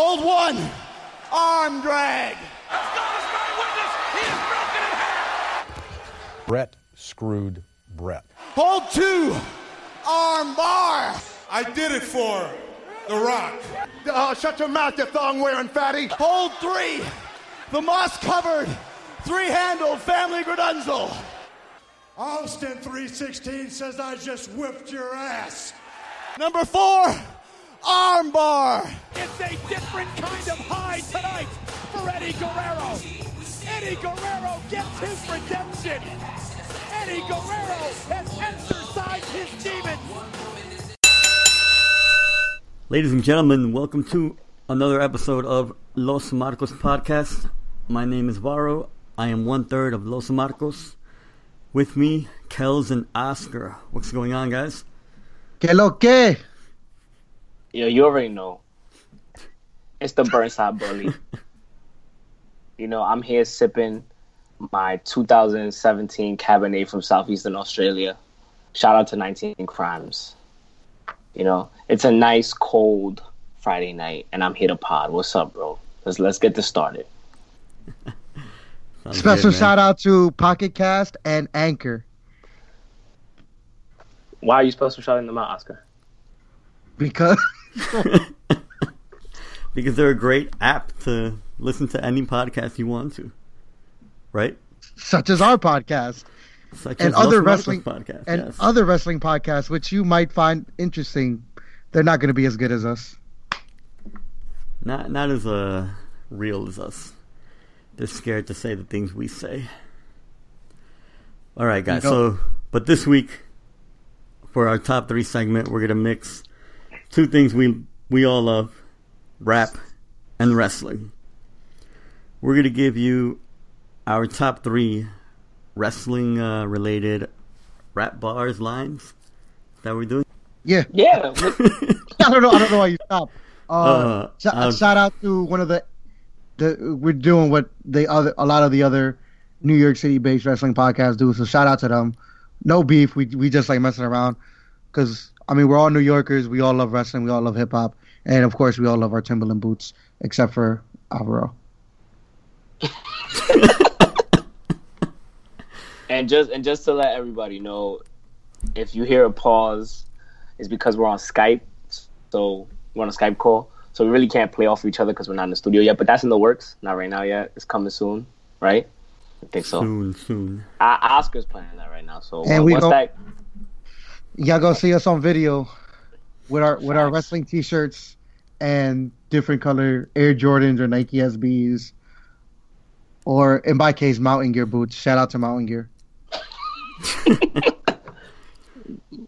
Hold one. Arm drag. He has broken his hand. Brett screwed Brett. Hold two. Arm bar. I did it for The Rock. Uh, shut your mouth, you thong wearing fatty. Hold three. The moss covered, three handled family gradunzel. Austin 316 says I just whipped your ass. Number four. Arm bar. It's a different kind of high tonight for Eddie Guerrero. Eddie Guerrero gets his redemption. Eddie Guerrero has exercised his demons. Ladies and gentlemen, welcome to another episode of Los Marcos Podcast. My name is Varo. I am one third of Los Marcos. With me, Kels and Oscar. What's going on, guys? Que lo que? Yo, you already know. It's the Burnside Bully. you know, I'm here sipping my 2017 Cabernet from Southeastern Australia. Shout out to 19 Crimes. You know, it's a nice cold Friday night, and I'm here to pod. What's up, bro? Let's let's get this started. Special good, shout out to Pocket Cast and Anchor Why are you supposed to shout them out, Oscar? because Because they're a great app to listen to any podcast you want to. Right? such as our podcast Such and as other Marcos wrestling podcast. and yes. other wrestling podcasts which you might find interesting. They're not going to be as good as us. Not not as uh, real as us. They're scared to say the things we say. All right, guys. So, but this week, for our top three segment, we're gonna mix two things we we all love: rap and wrestling. We're gonna give you our top three wrestling uh, related rap bars lines. That we're doing? Yeah, Yeah, I don't know. I don't know why you stopped. Uh, Uh, sh- um, shout out to one of the the we're doing what the other a lot of the other New York City based wrestling podcasts do. So shout out to them. No beef. We we just like messing around because I mean we're all New Yorkers. We all love wrestling. We all love hip hop, and of course we all love our Timberland boots, except for Alvaro. and just and just to let everybody know, if you hear a pause, it's because we're on Skype. So we're on a Skype call. So we really can't play off each other because we're not in the studio yet. But that's in the works. Not right now yet. It's coming soon, right? I think so. Soon, soon. O- Oscar's planning that right now. So And we once gon- that Y'all go see us on video with our with our wrestling T-shirts and different color Air Jordans or Nike SBs, or in my case Mountain Gear boots. Shout out to Mountain Gear.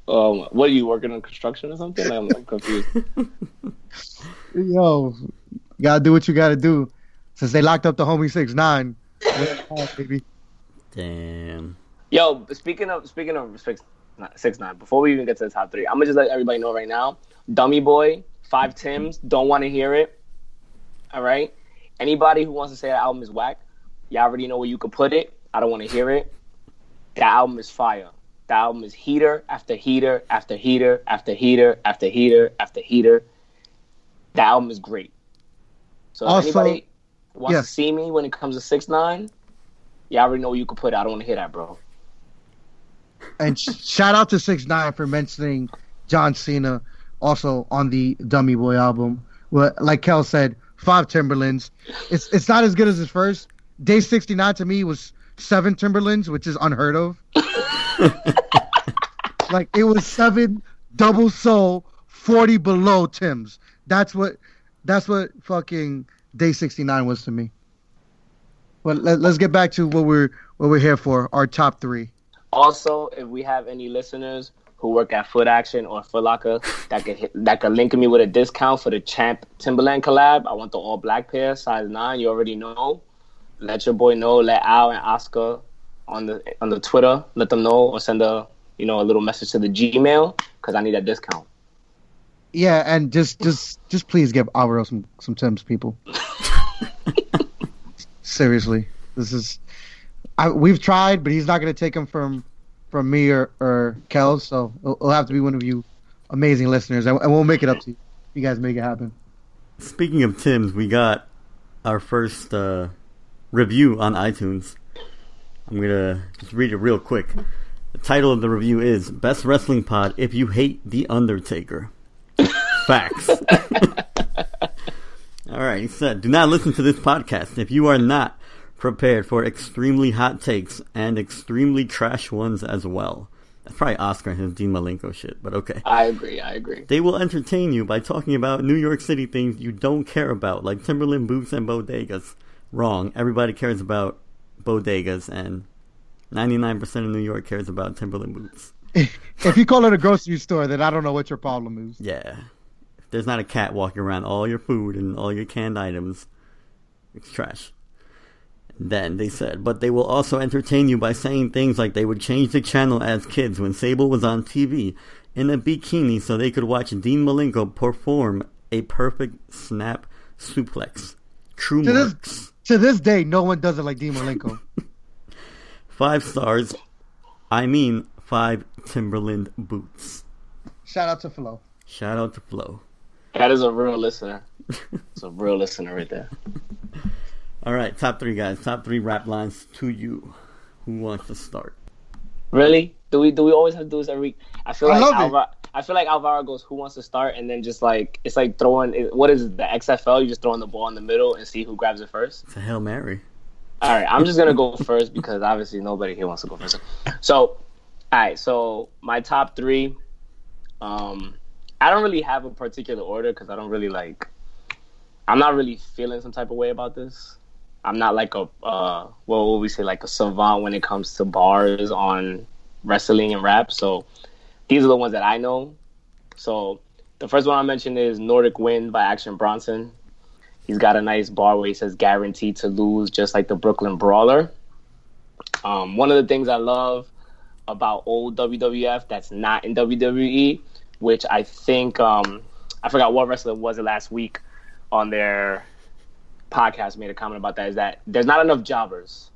um, what are you working on construction or something? I'm like, confused. Yo, gotta do what you gotta do. Since they locked up the homie six nine, baby. Damn. Yo, speaking of speaking of six six nine, before we even get to the top three, I'm gonna just let everybody know right now. Dummy boy, five Tims, don't want to hear it. All right. Anybody who wants to say that album is whack, y'all already know where you could put it. I don't want to hear it. That album is fire. That album is heater after heater after heater after heater after heater after heater. That album is great. So if Also- anybody wants yeah. to see me when it comes to six nine, y'all already know where you could put it. I don't want to hear that, bro. And sh- shout out to six nine for mentioning John Cena also on the Dummy Boy album. Well, like Kel said, five Timberlands. It's it's not as good as his first. Day sixty nine to me was seven Timberlands, which is unheard of. like it was seven double sole, forty below Tim's. That's what that's what fucking day sixty nine was to me. But let, let's get back to what we're what we're here for. Our top three. Also, if we have any listeners who work at Foot Action or Foot Locker that could hit, that could link me with a discount for the Champ Timberland collab, I want the all black pair, size nine. You already know. Let your boy know. Let Al and Oscar on the on the Twitter. Let them know or send a you know a little message to the Gmail because I need that discount. Yeah, and just just just please give Alvaro some some Tim's people. Seriously, this is I, we've tried, but he's not going to take them from from me or or Kel. So it'll, it'll have to be one of you amazing listeners, and, and we'll make it up to you. You guys make it happen. Speaking of Tim's, we got our first uh, review on iTunes. I'm gonna just read it real quick. The title of the review is "Best Wrestling Pod If You Hate the Undertaker." Facts. All right, he said, "Do not listen to this podcast if you are not prepared for extremely hot takes and extremely trash ones as well." That's probably Oscar and his Dean Malenko shit, but okay. I agree. I agree. They will entertain you by talking about New York City things you don't care about, like Timberland boots and bodegas. Wrong. Everybody cares about bodegas, and 99% of New York cares about Timberland boots. if you call it a grocery store, then I don't know what your problem is. Yeah. If there's not a cat walking around all your food and all your canned items, it's trash. Then they said, but they will also entertain you by saying things like they would change the channel as kids when Sable was on TV in a bikini so they could watch Dean Malenko perform a perfect snap suplex. True To marks. this, to this day, no one does it like Dean Malenko. Five stars. I mean, five Timberland boots. Shout out to Flo. Shout out to Flo. That is a real listener. It's a real listener right there. All right, top three guys. Top three rap lines to you. Who wants to start? Really? Do we do we always have to do this every week? I feel I like love it. Alvaro, I feel like Alvaro goes, "Who wants to start?" And then just like it's like throwing what is it, the XFL? You just throwing the ball in the middle and see who grabs it first. It's a Hail Mary. All right, I'm just gonna go first because obviously nobody here wants to go first. So, all right, so my top three. Um, I don't really have a particular order because I don't really like. I'm not really feeling some type of way about this. I'm not like a uh, what would we say like a savant when it comes to bars on wrestling and rap. So these are the ones that I know. So the first one I mentioned is Nordic Wind by Action Bronson. He's got a nice bar where he says guaranteed to lose, just like the Brooklyn Brawler. Um, one of the things I love about old WWF that's not in WWE, which I think um, I forgot what wrestler was it last week on their podcast made a comment about that is that there's not enough jobbers.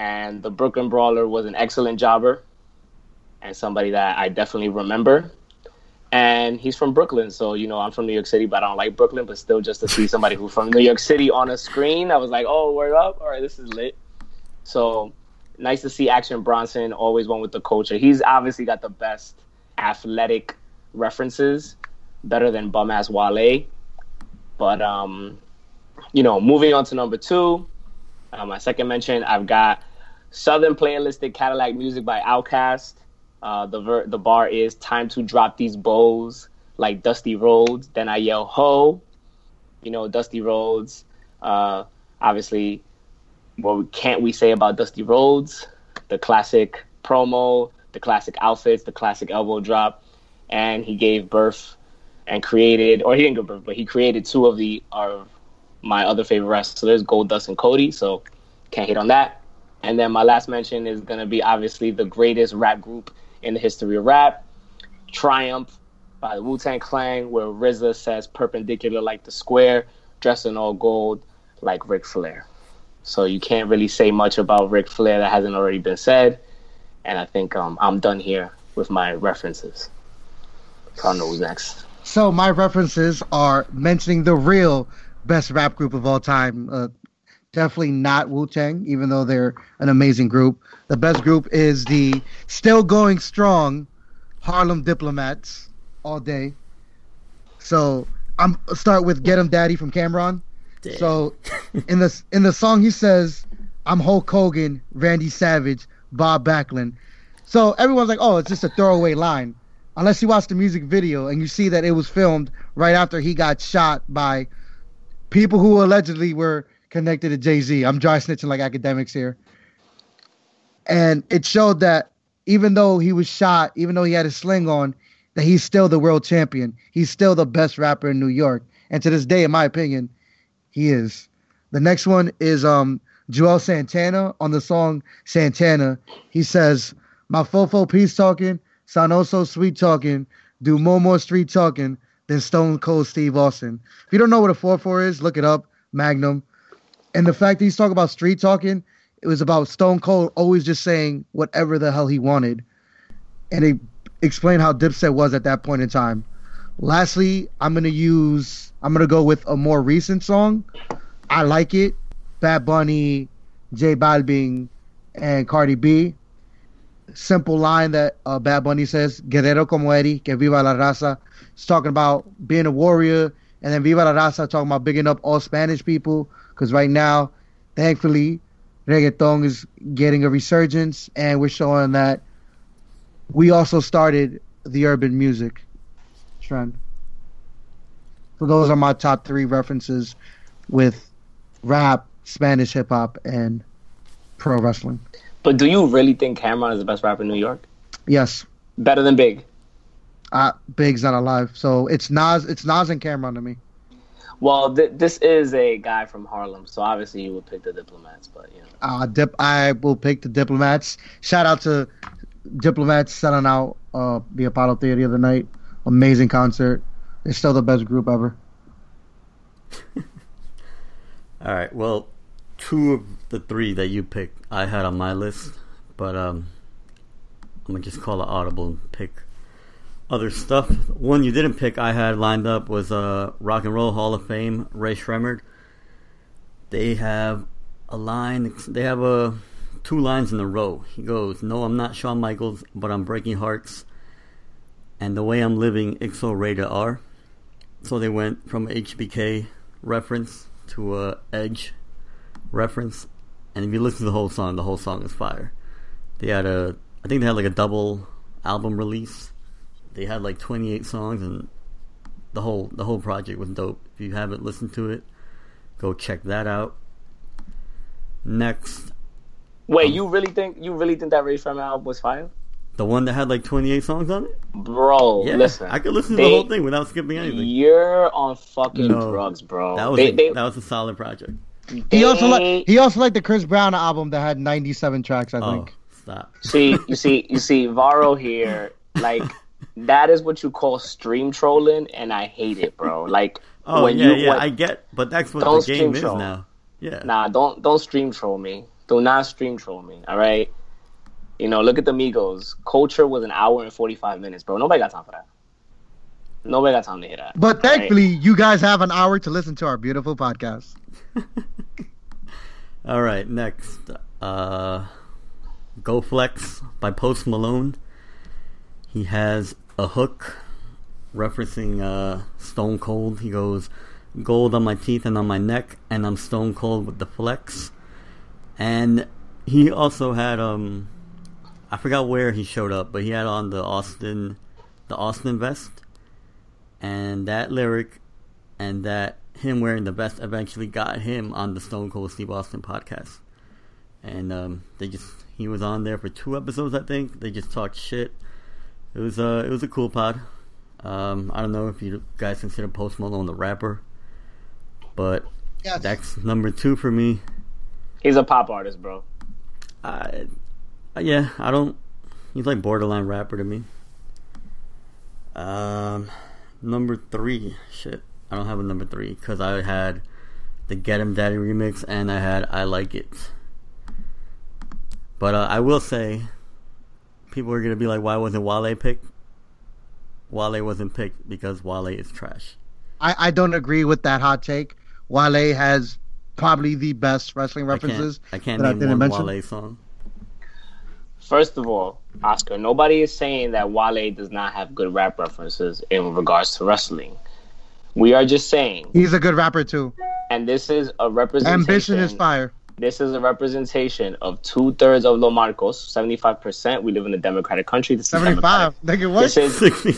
And the Brooklyn Brawler was an excellent jobber and somebody that I definitely remember and he's from Brooklyn. So you know, I'm from New York City, but I don't like Brooklyn. But still, just to see somebody who's from New York City on a screen, I was like, oh, word up! All right, this is lit. So nice to see Action Bronson. Always one with the culture. He's obviously got the best athletic references, better than bum ass Wale. But um, you know, moving on to number two, my second mention, I've got Southernplayalisticadillacmuzik by Outkast. Uh, the ver- the bar is time to drop these bows like Dusty Rhodes. Then I yell ho, you know Dusty Rhodes. Uh, obviously, what can't we say about Dusty Rhodes? The classic promo, the classic outfits, the classic elbow drop, and he gave birth and created, or he didn't give birth, but he created two of the of my other favorite wrestlers, Goldust and Cody. So can't hate on that. And then my last mention is gonna be obviously the greatest rap group in the history of rap, Triumph by the Wu Tang Clan, where RZA says perpendicular like the square, dressed in all gold like Ric Flair. So you can't really say much about Ric Flair that hasn't already been said. And I think um, I'm done here with my references. So I don't know who's next. So my references are mentioning the real best rap group of all time. Uh, definitely not Wu Tang, even though they're an amazing group. The best group is the still going strong Harlem Diplomats all day. So I'm start with Get 'em Daddy from Cam'ron. So in the in the song he says, "I'm Hulk Hogan, Randy Savage, Bob Backlund." So everyone's like, "Oh, it's just a throwaway line." Unless you watch the music video and you see that it was filmed right after he got shot by people who allegedly were connected to Jay Z. I'm dry snitching like academics here. And it showed that even though he was shot, even though he had a sling on, that he's still the world champion. He's still the best rapper in New York. And to this day, in my opinion, he is. The next one is um Juelz Santana on the song Santana. He says, My fofo peace talking, sound oh sweet talking, do more more street talking than Stone Cold Steve Austin. If you don't know what a 4-4 is, look it up. Magnum. And the fact that he's talking about street talking, it was about Stone Cold always just saying whatever the hell he wanted. And it explained how Dipset was at that point in time. Lastly, I'm gonna use I'm gonna go with a more recent song. I like it. Bad Bunny, J Balvin, and Cardi B. Simple line that uh, Bad Bunny says, "Guerrero como Eddie, que viva la raza." It's talking about being a warrior, and then "Viva la raza" talking about bigging up all Spanish people. Because right now, thankfully, reggaeton is getting a resurgence, and we're showing that we also started the urban music trend. So those are my top three references with rap, Spanish hip hop, and pro wrestling. But do you really think Cam'ron is the best rapper in New York? Yes, Better than Big? uh, Big's not alive, so it's Nas. It's Nas and Cam'ron to me. Well, th- this is a guy from Harlem, so obviously you would pick the Diplomats, but you know. Uh, dip, I will pick the Diplomats. Shout out to Diplomats selling out uh, the Apollo Theater the other night. Amazing concert. They're still the best group ever. All right. Well, two of the three that you picked, I had on my list, but um, I'm gonna just call it audible and pick other stuff. One you didn't pick, I had lined up was uh, Rock and Roll Hall of Fame, Rae Sremmurd. They have a line. They have a two lines in a row. He goes, "No, I'm not Shawn Michaels, but I'm breaking hearts." And the way I'm living, XO rated R. So they went from HBK reference to a Edge reference, and if you listen to the whole song, the whole song is fire. They had a, I think they had like a double album release. They had like 28 songs, and the whole the whole project was dope. If you haven't listened to it, go check that out. Next, Wait, um, you really think you really think that Rae Sremmurd album was fire? the one that had like 28 songs on it. Bro, Yeah, listen. I could listen to they- the whole thing without skipping anything. You're on fucking No. drugs, bro. That was they, a, they, that was a solid project. He also they- like he also liked the Chris Brown album that had 97 tracks. I Oh, think. stop. see, you see, you see, Varo here, like that is what you call stream trolling, and I hate it, bro. Like Oh when yeah, you yeah, when- I get, but that's what Don't the game is troll. now. Yeah. Nah, don't don't stream troll me. Do not stream troll me. All right. You know, look at the Migos. Culture was an hour and forty five minutes, bro. Nobody got time for that. Nobody got time to hear that. But all right? thankfully, you guys have an hour to listen to our beautiful podcast. All right, next, uh, Go Flex by Post Malone. He has a hook referencing uh, Stone Cold. He goes, "Gold on my teeth and on my neck, and I'm stone cold with the flex." And he also had um, I forgot where he showed up, but he had on the Austin, the Austin vest, and that lyric, and that him wearing the vest eventually got him on the Stone Cold Steve Austin podcast. And um, they just he was on there for two episodes, I think. They just talked shit. It was uh, it was a cool pod. Um, I don't know if you guys consider Post Malone the rapper, but Yes. that's number two for me. He's a pop artist, bro. I, yeah, I don't. He's like borderline rapper to me. Um, number three, shit, I don't have a number three because I had the Get 'Em Daddy remix and I had I Like It. But uh, I will say, people are gonna be like, why wasn't Wale picked? Wale wasn't picked because Wale is trash. I, I don't agree with that hot take. Wale has probably the best wrestling I can't, references. I can't that I name didn't one mention. Wale song. First of all, Oscar, nobody is saying that Wale does not have good rap references in regards to wrestling. We are just saying, He's a good rapper too. and this is a representation. Ambition is fire. This is a representation of two thirds of Los Marcos, seventy-five percent. We live in a democratic country. This is 75. democratic. Nigga, what? This is 60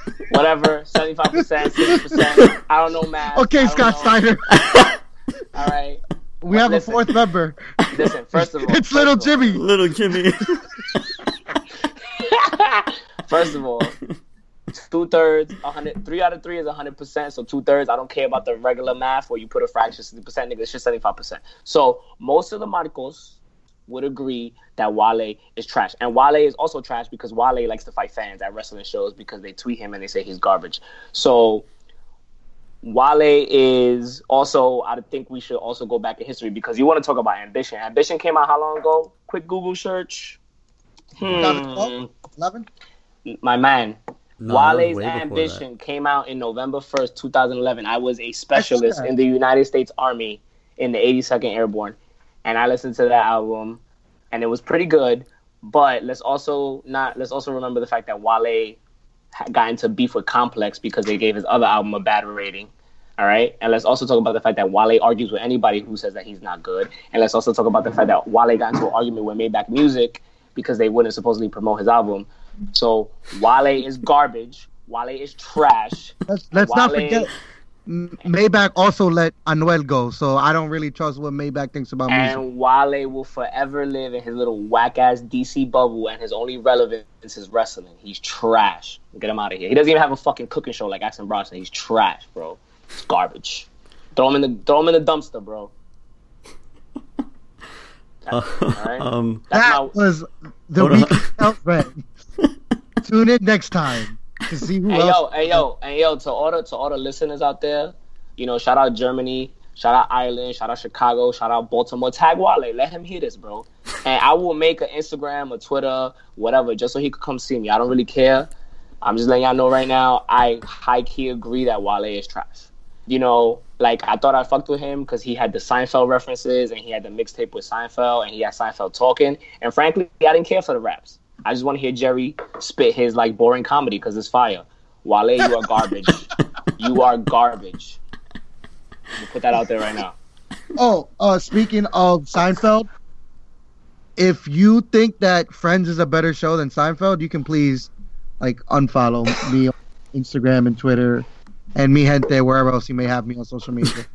whatever, seventy-five percent, sixty percent. I don't know math. Okay, Scott know. Steiner. All right. We have a fourth member. Listen, first of all, It's little of all- Jimmy. Little Jimmy. First of all, two thirds, 100, three out of three is hundred percent. So two thirds, I don't care about the regular math where you put a fraction, sixty percent, nigga. It's just seventy five percent. So most of the Marcos would agree that Wale is trash, and Wale is also trash because Wale likes to fight fans at wrestling shows because they tweet him and they say he's garbage. So. Wale is also. I think we should also go back in history because you want to talk about ambition. Ambition came out how long ago? Quick Google search. Hmm. 2012? 11? My man, No, Wale's way before Ambition came out in November 1st, 2011. I was a specialist in the United States Army in the 82nd Airborne, and I listened to that album, and it was pretty good. But let's also not let's also remember the fact that Wale got into beef with Complex because they gave his other album a bad rating. All right, and let's also talk about the fact that Wale argues with anybody who says that he's not good, and let's also talk about the fact that Wale got into an argument with Maybach Music because they wouldn't supposedly promote his album. So Wale is garbage. Wale is trash. Let's let's not forget. Maybach also let Anuel go, so I don't really trust what Maybach thinks about music. And Wale will forever live in his little whack ass DC bubble, and his only relevance is wrestling. He's trash. Get him out of here. He doesn't even have a fucking cooking show like Action Bronson. He's trash, bro. It's garbage. Throw him in the throw him in the dumpster, bro. That's, alright? Um, That's that my- was the Hold weekend outfit. Tune in next time to see who Hey else. yo, hey yo, hey yo, to all the to all the listeners out there, you know, shout out Germany, shout out Ireland, shout out Chicago, shout out Baltimore. Tag Wale, let him hear this, bro. And I will make an Instagram, a Twitter, whatever, just so he could come see me. I don't really care. I'm just letting y'all know right now. I high key agree that Wale is trash. You know, like I thought I fucked with him because he had the Seinfeld references and he had the mixtape with Seinfeld and he had Seinfeld talking. And frankly, I didn't care for the raps. I just want to hear Jerry spit his like boring comedy because it's fire. Wale, you are garbage. you are garbage. We'll put that out there right now. Oh, uh, speaking of Seinfeld, if you think that Friends is a better show than Seinfeld, you can please like unfollow me on Instagram and Twitter, and me gente wherever else you may have me on social media.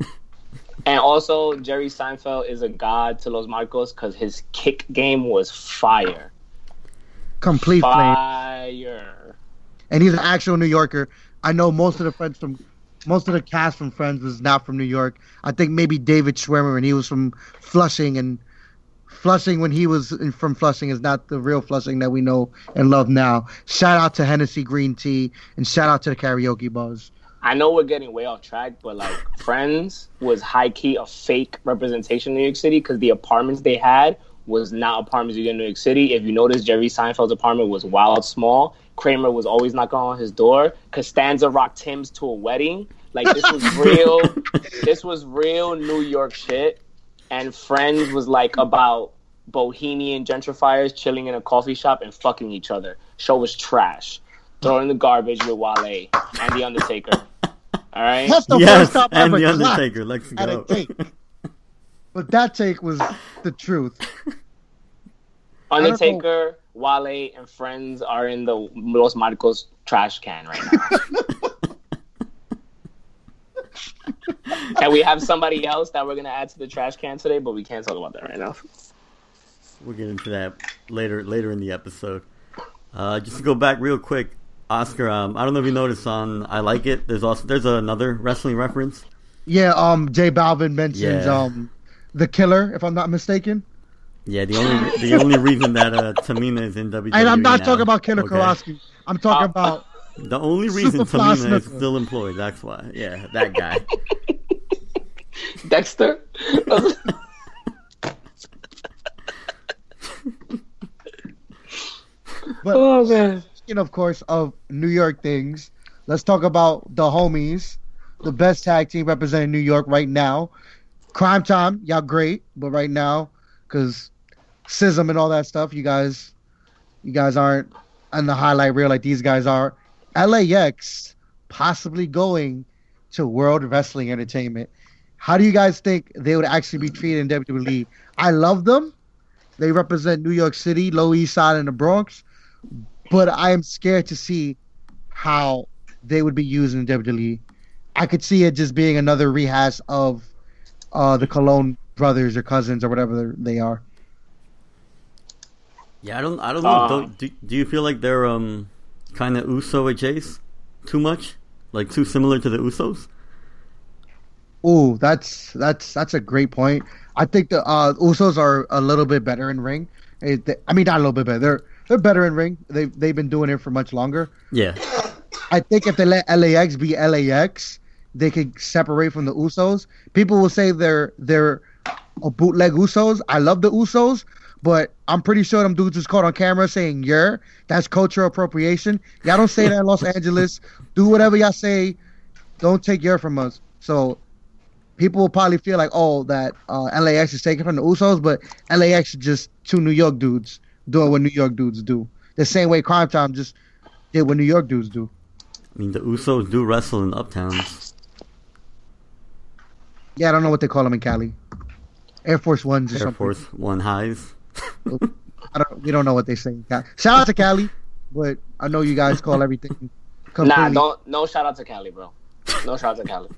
And also, Jerry Seinfeld is a god to Los Marcos because his kick game was fire. Complete flame. Fire. and he's an actual New Yorker. I know most of the friends from most of the cast from Friends was not from New York. I think maybe David Schwimmer and he was from Flushing and Flushing when he was in, from Flushing is not the real Flushing that we know and love now. Shout out to Hennessy Green Tea and shout out to the karaoke buzz. I know we're getting way off track, but like Friends was high key a fake representation of New York City because the apartments they had was not apartments you get in New York City. If you notice, Jerry Seinfeld's apartment was wild small. Kramer was always knocking on his door. Costanza rocked Tim's to a wedding. Like this was real. this was real New York shit. And Friends was like about bohemian gentrifiers chilling in a coffee shop and fucking each other. Show was trash. Throw in the garbage with Wale and The Undertaker. All right. That's the yes, first time I and ever the Undertaker. Let's at a go. Take. But that take was the truth. Undertaker, Wale, and friends are in the Los Marcos trash can right now. and we have somebody else that we're gonna add to the trash can today, but we can't talk about that right now. We'll get into that later later in the episode. Uh, just to go back real quick, Oscar. Um, I don't know if you noticed on I like it. There's also there's another wrestling reference. Yeah, um, J Balvin mentions Yeah. um, the killer, if I'm not mistaken. Yeah, the only the only reason that uh, Tamina is in WWE. And I'm not now. talking about Killer Okay. Kowalski. I'm talking Uh, about The only reason Superfly Tamina is Snuka. still employed. That's why. Yeah, that guy. Dexter. But oh man. speaking, of course, of New York things, let's talk about the homies, the best tag team representing New York right now. Crime Time, y'all great, but right now, because Sism and all that stuff, you guys, you guys aren't on the highlight reel like these guys are. LAX possibly going to World Wrestling Entertainment. How do you guys think they would actually be treated in WWE? I love them. They represent New York City, Low East Side, and the Bronx but I am scared to see how they would be used in WWE. I could see it just being another rehash of uh, the Colón brothers or cousins or whatever they are. Yeah, I don't. I don't know. Uh, don't, do, do you feel like they're um kind of Uso with Jace too much? Like too similar to the Usos? Ooh, that's that's that's a great point. I think the uh, Usos are a little bit better in ring. They- I mean, not a little bit better. They're they're better in ring. They they've been doing it for much longer. Yeah. I think if they let LAX be LAX, they could separate from the Usos. People will say they're they're a bootleg Usos. I love the Usos, but I'm pretty sure them dudes was caught on camera saying "you're." That's cultural appropriation. Y'all don't say that in Los Angeles. Do whatever y'all say. Don't take "you're" from us. So people will probably feel like, oh, that uh, LAX is taken from the Usos, but LAX is just two New York dudes doing what New York dudes do. The same way Crime Time just did what New York dudes do. I mean, the Usos do wrestle in Uptowns. Yeah, I don't know what they call them in Cali. Air Force Ones or Air something. Force One highs. I don't. We don't know what they say. in Cali. Shout out to Cali, but I know you guys call everything. Completely. Nah, don't no shout out to Cali, bro. No shout out to Cali.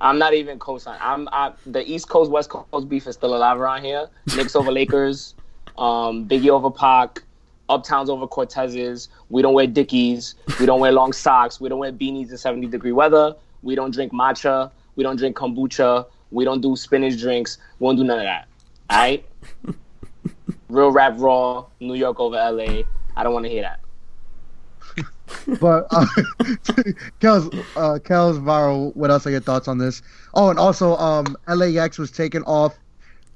I'm not even co-sign. I'm I, the East Coast West Coast beef is still alive around here. Knicks over Lakers, um, Biggie over Pac, Uptowns over Cortezes. We don't wear Dickies. We don't wear long socks. We don't wear beanies in 70 degree weather. We don't drink matcha. We don't drink kombucha. We don't do spinach drinks. We won't do none of that. All right. Real rap raw. New York over LA. I don't want to hear that. But uh, Kels, uh, Kels, Varo, what else are your thoughts on this? Oh, and also, um, LAX was taken off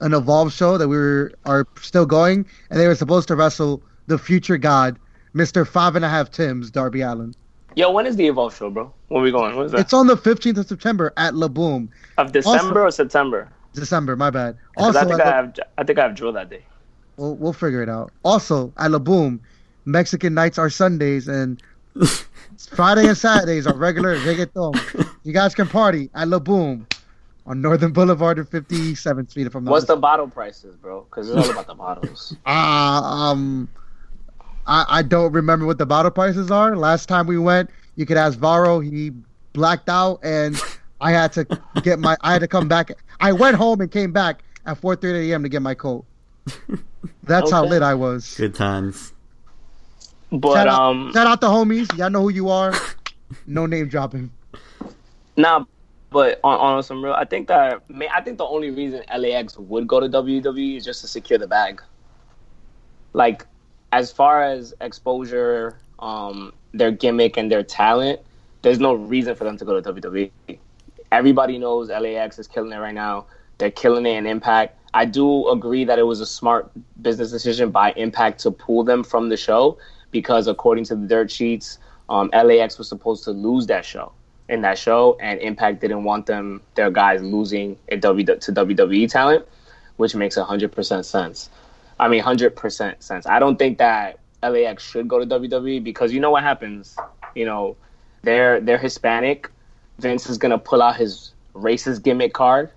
an Evolve show that we were are still going, and they were supposed to wrestle the future god, Mister Five and a Half Tims, Darby Allin. Yo, when is the Evolve show, bro? When we going? When is that? It's on the 15th of September at La Boom, of December also- or September? December. My bad. Also, I think at I La- have I think I have drill that day. we'll, we'll figure it out. Also, at La Boom, Mexican nights are Sundays, and Friday and Saturdays are regular reggaeton. You guys can party at La Boom on Northern Boulevard and 57th Street. If I'm not What's the bottle prices, bro? Because it's all about the bottles. Uh, um, I, I don't remember what the bottle prices are. Last time we went, you could ask Varro. He blacked out, and I had to get my. I had to come back. I went home and came back at 4:30 a.m. to get my coat. That's how lit I was. Good times. But shout, um, out, shout out the homies. Y'all know who you are. No name dropping. nah. But on, on some real, I think that may I think the only reason LAX would go to WWE is just to secure the bag. Like, as far as exposure, um, their gimmick and their talent, there's no reason for them to go to WWE. Everybody knows LAX is killing it right now. They're killing it in Impact. I do agree that it was a smart business decision by Impact to pull them from the show because, according to the dirt sheets, um, LAX was supposed to lose that show in that show, and Impact didn't want them their guys losing w, to WWE talent, which makes hundred percent sense. I mean, hundred percent sense. I don't think that LAX should go to WWE because you know what happens. You know, they're they're Hispanic. Vince is gonna pull out his racist gimmick card.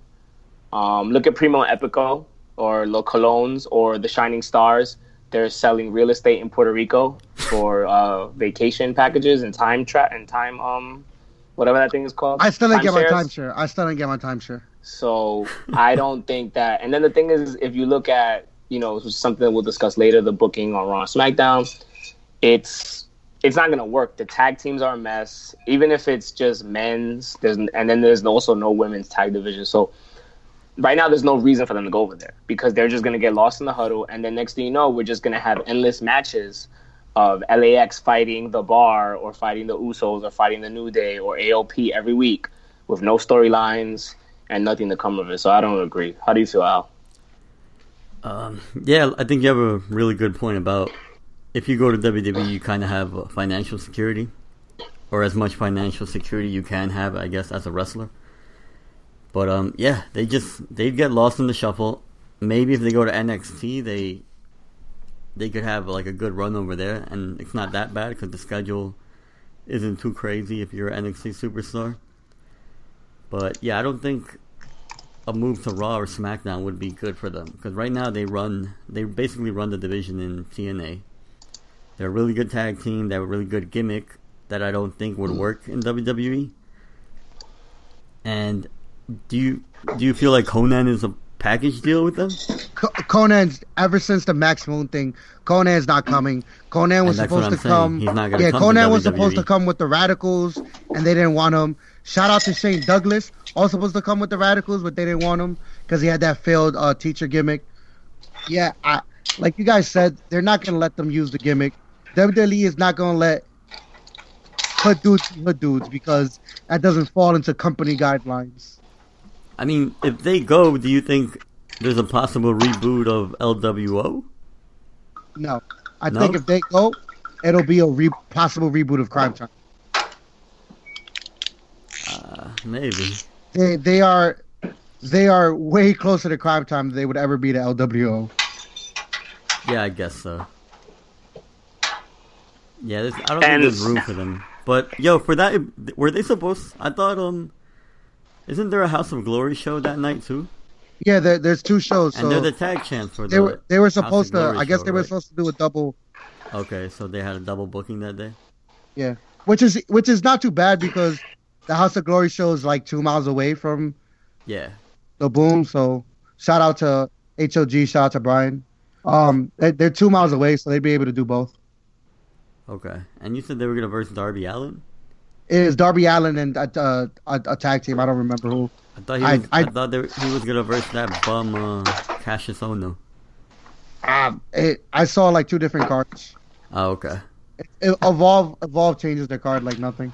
Um, look at Primo Epico or Los Colones or the Shining Stars. They're selling real estate in Puerto Rico for uh, vacation packages and time trap and time um whatever that thing is called. I still didn't get my Timeshares. timeshare. I still didn't get my timeshare. So I don't think that. And then the thing is, if you look at, you know, something we'll discuss later, the booking on Raw SmackDown, it's it's not gonna work. The tag teams are a mess. Even if it's just men's, there's and then there's also no women's tag division. So right now, there's no reason for them to go over there because they're just gonna get lost in the huddle. And then next thing you know, we're just gonna have endless matches of LAX fighting the Bar or fighting the Usos or fighting the New Day or AOP every week with no storylines and nothing to come of it. So I don't agree. How do you feel, Al? Um, yeah, I think you have a really good point about if you go to WWE, you kind of have financial security, or as much financial security you can have, I guess, as a wrestler. But um, yeah, they just they'd get lost in the shuffle. Maybe if they go to NXT, they they could have like a good run over there, and it's not that bad because the schedule isn't too crazy if you're an NXT superstar. But yeah, I don't think a move to Raw or SmackDown would be good for them because right now they run they basically run the division in TNA. They're a really good tag team. They have a really good gimmick that I don't think would hmm. work in WWE. And do you do you feel like Konnan is a package deal with them? Co- Konnan's ever since the Max Moon thing. Konnan's not coming. Konnan was And that's what supposed to saying. come. He's not yeah, come to Konnan was WWE. supposed to come with the Radicalz, and they didn't want him. Shout out to Shane Douglas, also supposed to come with the Radicalz, but they didn't want him because he had that failed uh, teacher gimmick. Yeah, I, like you guys said, they're not gonna let them use the gimmick. WWE is not gonna let hood dudes be hood dudes because that doesn't fall into company guidelines. I mean, if they go, do you think there's a possible reboot of LWO. No, I No? think if they go, it'll be a re- possible reboot of Crime Time. Maybe. They they are they are way closer to Crime Time than they would ever be to LWO. Yeah, I guess so. Yeah, there's, I don't And- think there's room for them. But yo, for that, were they supposed? I thought um, isn't there a House of Glory show that night too? Yeah, there, there's two shows. And they're So the tag champs for the. they were they were House of supposed to. I guess show, they were right? supposed to do a double. Okay, so they had a double booking that day. Yeah, which is which is not too bad because the House of Glory show is like two miles away from Yeah. the Boom. So shout out to HOG. Shout out to Brian. Um, they- they're two miles away, so they'd be able to do both. Okay, and you said they were gonna verse Darby Allin. It is Darby Allin and uh, a, a tag team. I don't remember who. I thought he was. I, I- thought they, he was gonna verse that bum uh, Kassius Ohno. Um, it, I saw like two different cards. Oh, okay. It, Evolve Evolve changes their card like nothing.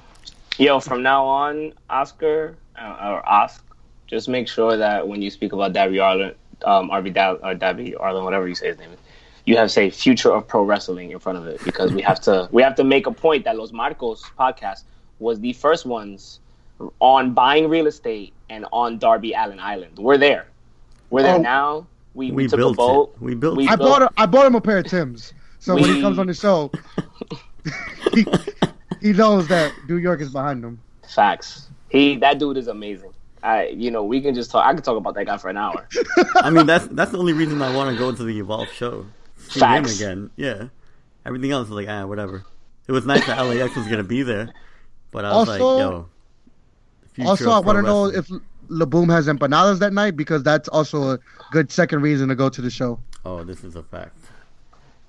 Yo, from now on, Oscar uh, or Oscar, just make sure that when you speak about Darby Arlen, um, RB Dal- or Darby Arlen, whatever you say his name is, you have say future of pro wrestling in front of it because we have to we have to make a point that Los Marcos podcast was the first ones on buying real estate and on Darby Allin Island. We're there. We're there Oh. now. We, we, We took a built boat. it. We built We it. I built- bought a, I bought him a pair of Tims. So when he comes on the show, he, he knows that New York is behind him. Facts. He that dude is amazing. I you know we can just talk. I could talk about that guy for an hour. I mean, that's that's the only reason I want to go to the Evolve show. See Facts. him again. Yeah. Everything else is like, ah, whatever. It was nice that LAX was gonna be there, but I was like, Also- yo. Also, I want to know wrestling. if La Boom has empanadas that night because that's also a good second reason to go to the show. Oh, this is a fact.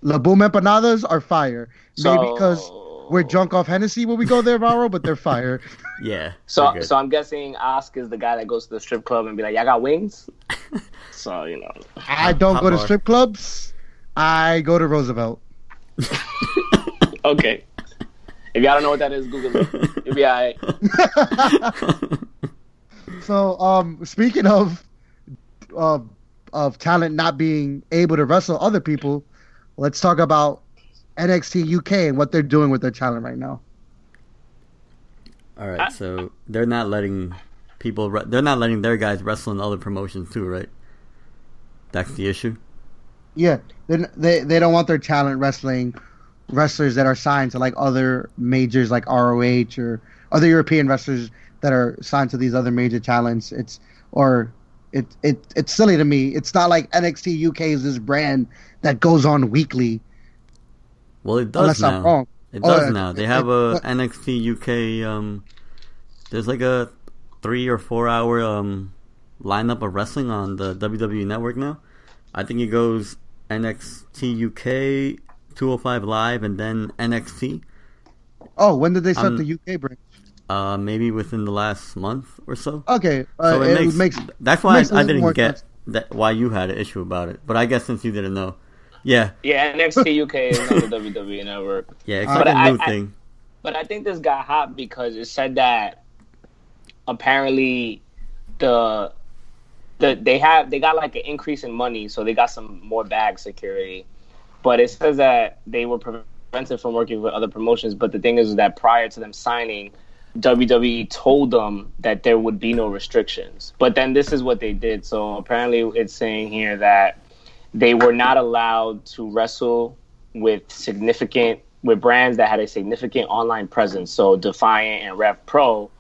La Boom empanadas are fire. Maybe So- because we're drunk off Hennessy when we go there, Mauro, but they're fire. Yeah. So so I'm guessing Oscar is the guy that goes to the strip club and be like, "Y'all got wings?" so you know, I don't Hot go to strip clubs. I go to Roosevelt. okay. If y'all don't know what that is, Google it. You'll be alright. So, um, speaking of of of talent not being able to wrestle other people, let's talk about NXT UK and what they're doing with their talent right now. All right, so they're not letting people. Re- they're not letting their guys wrestle in other promotions too, right? That's the issue. Yeah, they they they don't want their talent wrestling wrestlers that are signed to like other majors like ROH or other European wrestlers that are signed to these other major talents. It's or it it it's silly to me. It's not like NXT UK is this brand that goes on weekly. Well, it does Unless now. I'm wrong. It Oh, does yeah, now. They it- have it- a NXT UK. Um, there's like a three or four hour um lineup of wrestling on the WWE Network now. I think it goes NXT UK, 205 Live, and then NXT. Oh, when did they start Um, the UK branch? Uh, maybe within the last month or so. Okay, uh, so it, makes, that's why makes I, I didn't get that why you had an issue about it. But I guess since you didn't know, yeah, Yeah, NXT UK is on the WWE network. yeah, it's Uh, like but new I- thing. But I think this got hot because it said that apparently the the they have they got like an increase in money, so they got some more bag security. But it says that they were prevented from working with other promotions. But the thing is that prior to them signing, WWE told them that there would be no restrictions. But then this is what they did. So apparently, it's saying here that they were not allowed to wrestle with significant with brands that had a significant online presence. So Defiant and Rev Pro,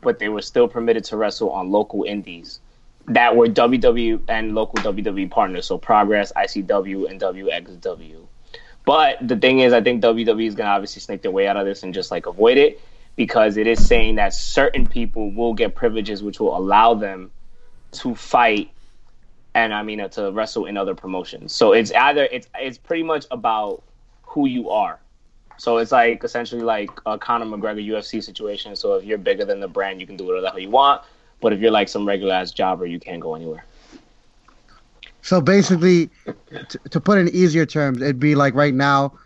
but they were still permitted to wrestle on local indies that were WWE and local WWE partners. So Progress, ICW, and WXW. But the thing is, I think WWE is going to obviously snake their way out of this and just like avoid it because it is saying that certain people will get privileges which will allow them to fight and I mean uh, to wrestle in other promotions. So it's either it's it's pretty much about who you are. So it's like essentially like a Conor McGregor UFC situation. So if you're bigger than the brand, you can do whatever the hell you want. But if you're like some regular ass jobber, you can't go anywhere. So basically, t- to put in easier terms, it'd be like right now,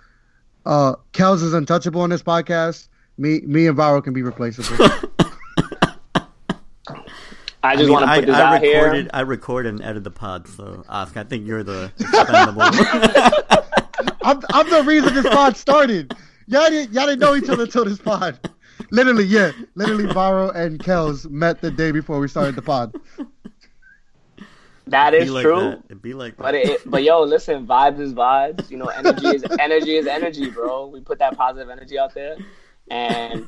uh, Kels is untouchable on this podcast. Me, me and Varo can be replaceable. I I just mean, want to put I, this I out recorded, here. I recorded and edited the pod, so Oscar, I think you're the expendable. I'm, I'm the reason this pod started. Y'all didn't, y'all didn't know each other until this pod. Literally, yeah. Literally, Varo and Kels met the day before we started the pod. That is like true. that. It'd be like But that. it, but yo, listen, vibes is vibes. You know, energy is energy is energy, bro. We put that positive energy out there, and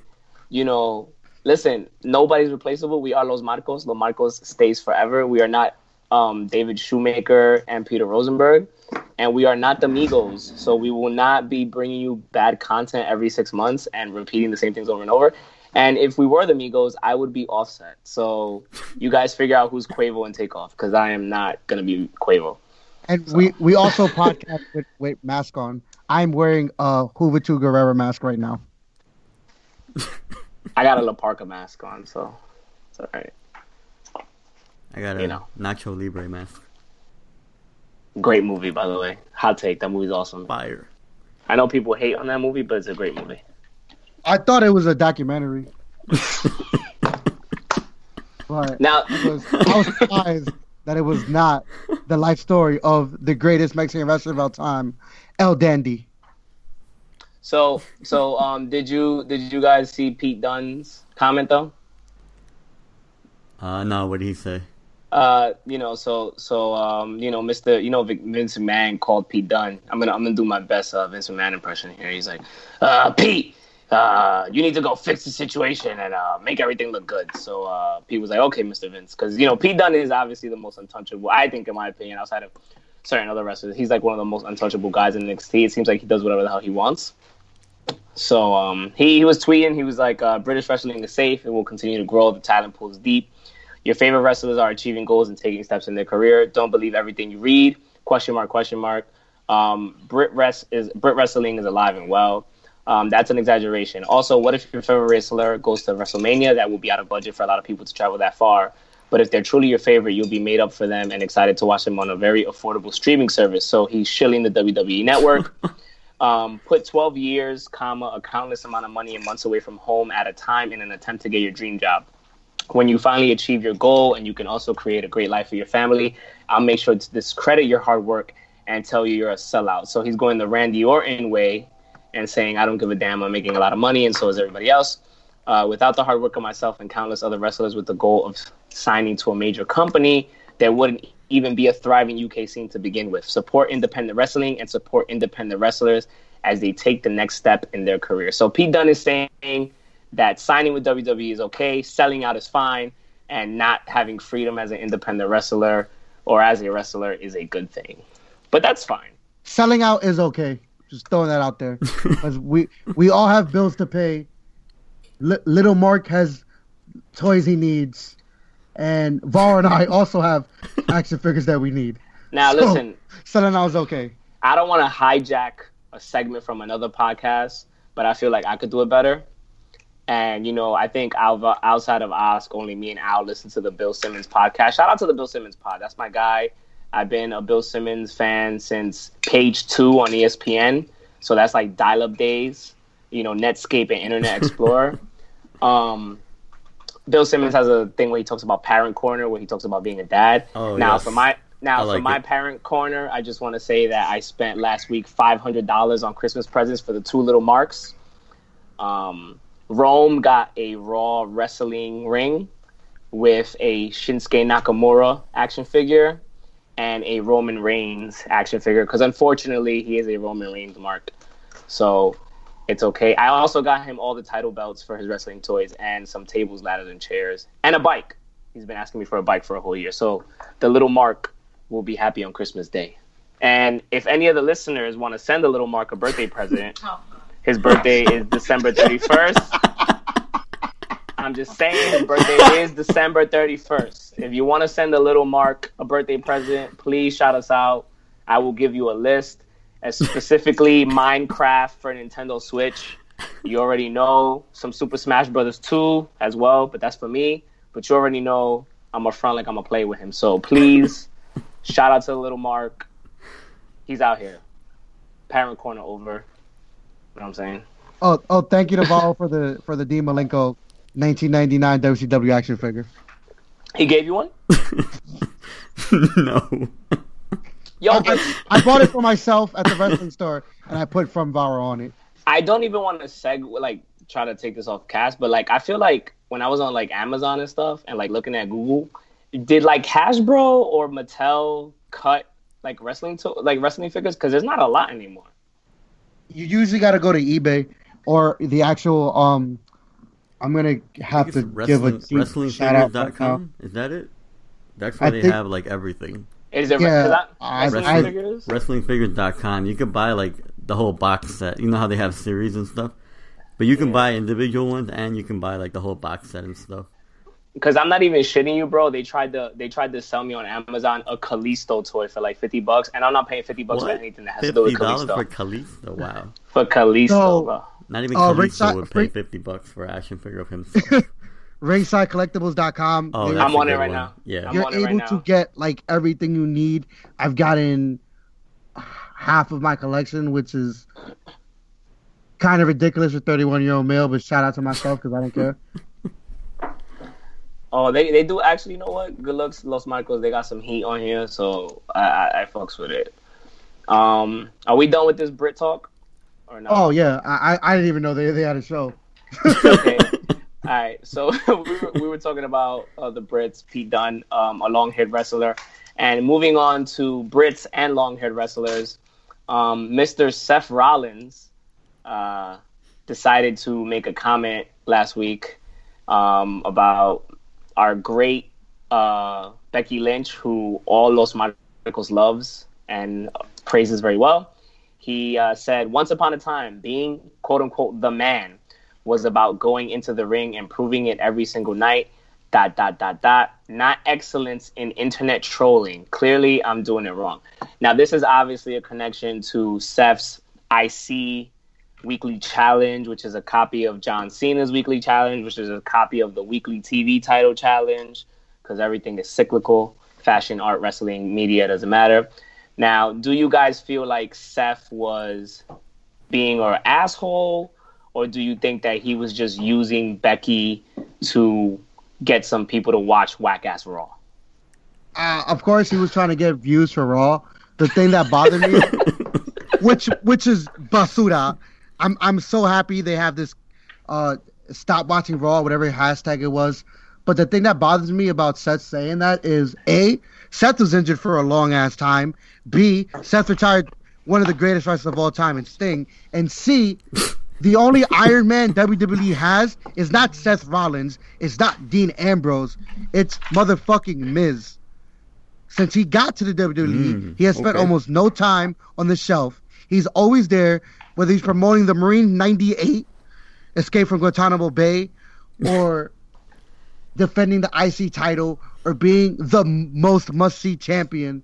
you know, listen, nobody's replaceable. We are Los Marcos. Los Marcos stays forever. We are not um, David Shoemaker and Peter Rosenberg, and we are not the Migos. So we will not be bringing you bad content every six months and repeating the same things over and over. And if we were the Migos, I would be offset. So you guys figure out who's Quavo and Takeoff because I am not gonna be Quavo. And we, we also podcast with, with mask on. I'm wearing a Juventud Guerrero mask right now. I got a La Parka mask on, so it's all right. I got a you know. Nacho Libre mask. Great movie, by the way. Hot take. That movie's awesome. Fire. I know people hate on that movie, but it's a great movie. I thought it was a documentary. but Now, was, I was surprised that it was not the life story of the greatest Mexican wrestler of all time, El Dandy. So so um, did you did you guys see Pete Dunne's comment though? Uh, no, what did he say? Uh, you know, so so um, you know, Mr. You know, Vince McMahon called Pete Dunne. I'm gonna I'm gonna do my best uh, Vince McMahon impression here. He's like, uh, Pete, uh, you need to go fix the situation and uh, make everything look good. So uh, Pete was like, okay, Mr. Vince, because you know Pete Dunne is obviously the most untouchable. I think, in my opinion, outside of certain other wrestlers, he's like one of the most untouchable guys in NXT. It seems like he does whatever the hell he wants. So um, he, he was tweeting. He was like, uh, "British wrestling is safe. and will continue to grow. The talent pool is deep. Your favorite wrestlers are achieving goals and taking steps in their career. Don't believe everything you read. Question mark? Question mark. Um, Brit rest is Brit wrestling is alive and well. Um, that's an exaggeration. Also, what if your favorite wrestler goes to WrestleMania? That will be out of budget for a lot of people to travel that far. But if they're truly your favorite, you'll be made up for them and excited to watch them on a very affordable streaming service. So he's shilling the WWE network. um, put 12 years, comma, a countless amount of money and months away from home at a time in an attempt to get your dream job. When you finally achieve your goal and you can also create a great life for your family, I'll make sure to discredit your hard work and tell you you're a sellout. So he's going the Randy Orton way and saying, I don't give a damn, I'm making a lot of money, and so is everybody else. Uh, without the hard work of myself and countless other wrestlers with the goal of signing to a major company, there wouldn't even be a thriving UK scene to begin with. Support independent wrestling and support independent wrestlers as they take the next step in their career. So Pete Dunne is saying that signing with WWE is okay, selling out is fine, and not having freedom as an independent wrestler or as a wrestler is a good thing. But that's fine. Selling out is okay. Just throwing that out there, because we we all have bills to pay. Li- Little Mark has toys he needs, and Var and I also have action figures that we need. Now, So- listen, Selling out is okay. I don't want to hijack a segment from another podcast, but I feel like I could do it better. And you know, I think out- outside of Ask, only me and Al listen to the Bill Simmons podcast. Shout out to the Bill Simmons pod. That's my guy. I've been a Bill Simmons fan since page two on ESPN. So that's like dial-up days. You know, Netscape and Internet Explorer. um, Bill Simmons has a thing where he talks about parent corner, where he talks about being a dad. Oh, now, yes. for my now like for my it. parent corner, I just want to say that I spent last week five hundred dollars on Christmas presents for the two little marks. Um, Rome got a Raw wrestling ring with a Shinsuke Nakamura action figure and a Roman Reigns action figure because unfortunately he is a Roman Reigns mark, so it's okay. I also got him all the title belts for his wrestling toys and some tables, ladders, and chairs and a bike. He's been asking me for a bike for a whole year, so the little Mark will be happy on Christmas Day. And if any of the listeners want to send a little Mark a birthday present, oh, his birthday is December 31st. I'm just saying his birthday is December 31st. If you want to send a little Mark a birthday present, please shout us out. I will give you a list, as specifically Minecraft for Nintendo Switch. You already know some Super Smash Brothers 2 as well, but that's for me. But you already know I'm a front like I'm gonna play with him. So please, shout out to the little Mark. He's out here. Parent corner over. You know what I'm saying? Oh, oh, thank you to Val for the for the Dean Malenko 1999 WCW action figure. He gave you one? no. Yo, I, I bought it for myself at the wrestling store, and I put from Vara on it. I don't even want to seg like try to take this off cast, but like I feel like when I was on like Amazon and stuff and like looking at Google, did like Hasbro or Mattel cut like wrestling to like wrestling figures? Because there's not a lot anymore. You usually got to go to eBay or the actual. Um, I'm gonna have to give a wrestling, deep shout out. right Is that it? That's where I they think- have like everything. Is there Yeah, I- wrestling I- figures? Wrestlingfigures.com. You could buy like the whole box set. You know how they have series and stuff? But you can buy individual ones and you can buy like the whole box set and stuff. Because I'm not even shitting you, bro. They tried to they tried to sell me on Amazon a Kalisto toy for like fifty bucks, and I'm not paying fifty bucks for anything that has to do Fifty with dollars Kalisto. for Kalisto? Wow. For Kalisto, So- bro. Not even Uh, Kalisto Ringside- would pay Ring- fifty bucks for an action figure of himself. RingsideCollectibles.com. Oh, You're- I'm on it right one. now. Yeah. I'm you're on it right able now. to get like everything you need. I've gotten half of my collection, which is kind of ridiculous for 31 year old male. But shout out to myself because I don't care. Oh, they they do actually. You know what? Good looks, Los Marcos. They got some heat on here, so I I, I fucks with it. Um, are we done with this Brit talk or no? Oh yeah, I I- I didn't even know they they had a show. okay. All right. So we were, we were talking about uh, the Brits, Pete Dunne, um, a long-haired wrestler, and moving on to Brits and long-haired wrestlers. Um, Mr. Seth Rollins uh, decided to make a comment last week um, about our great uh, Becky Lynch, who all Los Marcos loves and praises very well. He uh, said, "Once upon a time, being quote unquote the man." Was about going into the ring and proving it every single night. Dot dot dot dot. Not excellence in internet trolling. Clearly, I'm doing it wrong. Now, this is obviously a connection to Seth's IC weekly challenge, which is a copy of John Cena's weekly challenge, which is a copy of the weekly TV title challenge, because everything is cyclical. Fashion, art, wrestling, media doesn't matter. Now, do you guys feel like Seth was being an asshole? Or do you think that he was just using Becky to get some people to watch whack ass Raw? Uh, of course, he was trying to get views for Raw. The thing that bothered me, which which is basura. I'm I'm so happy they have this uh stop watching Raw, whatever hashtag it was. But the thing that bothers me about Seth saying that is A, Seth was injured for a long ass time. B, Seth retired one of the greatest wrestlers of all time in Sting. And C, the only Iron Man WWE has is not Seth Rollins, it's not Dean Ambrose, it's motherfucking Miz. Since he got to the WWE, Mm, he has spent okay. almost no time on the shelf. He's always there, whether he's promoting the Marine 98, Escape from Guantanamo Bay, or defending the IC title, or being the most must-see champion.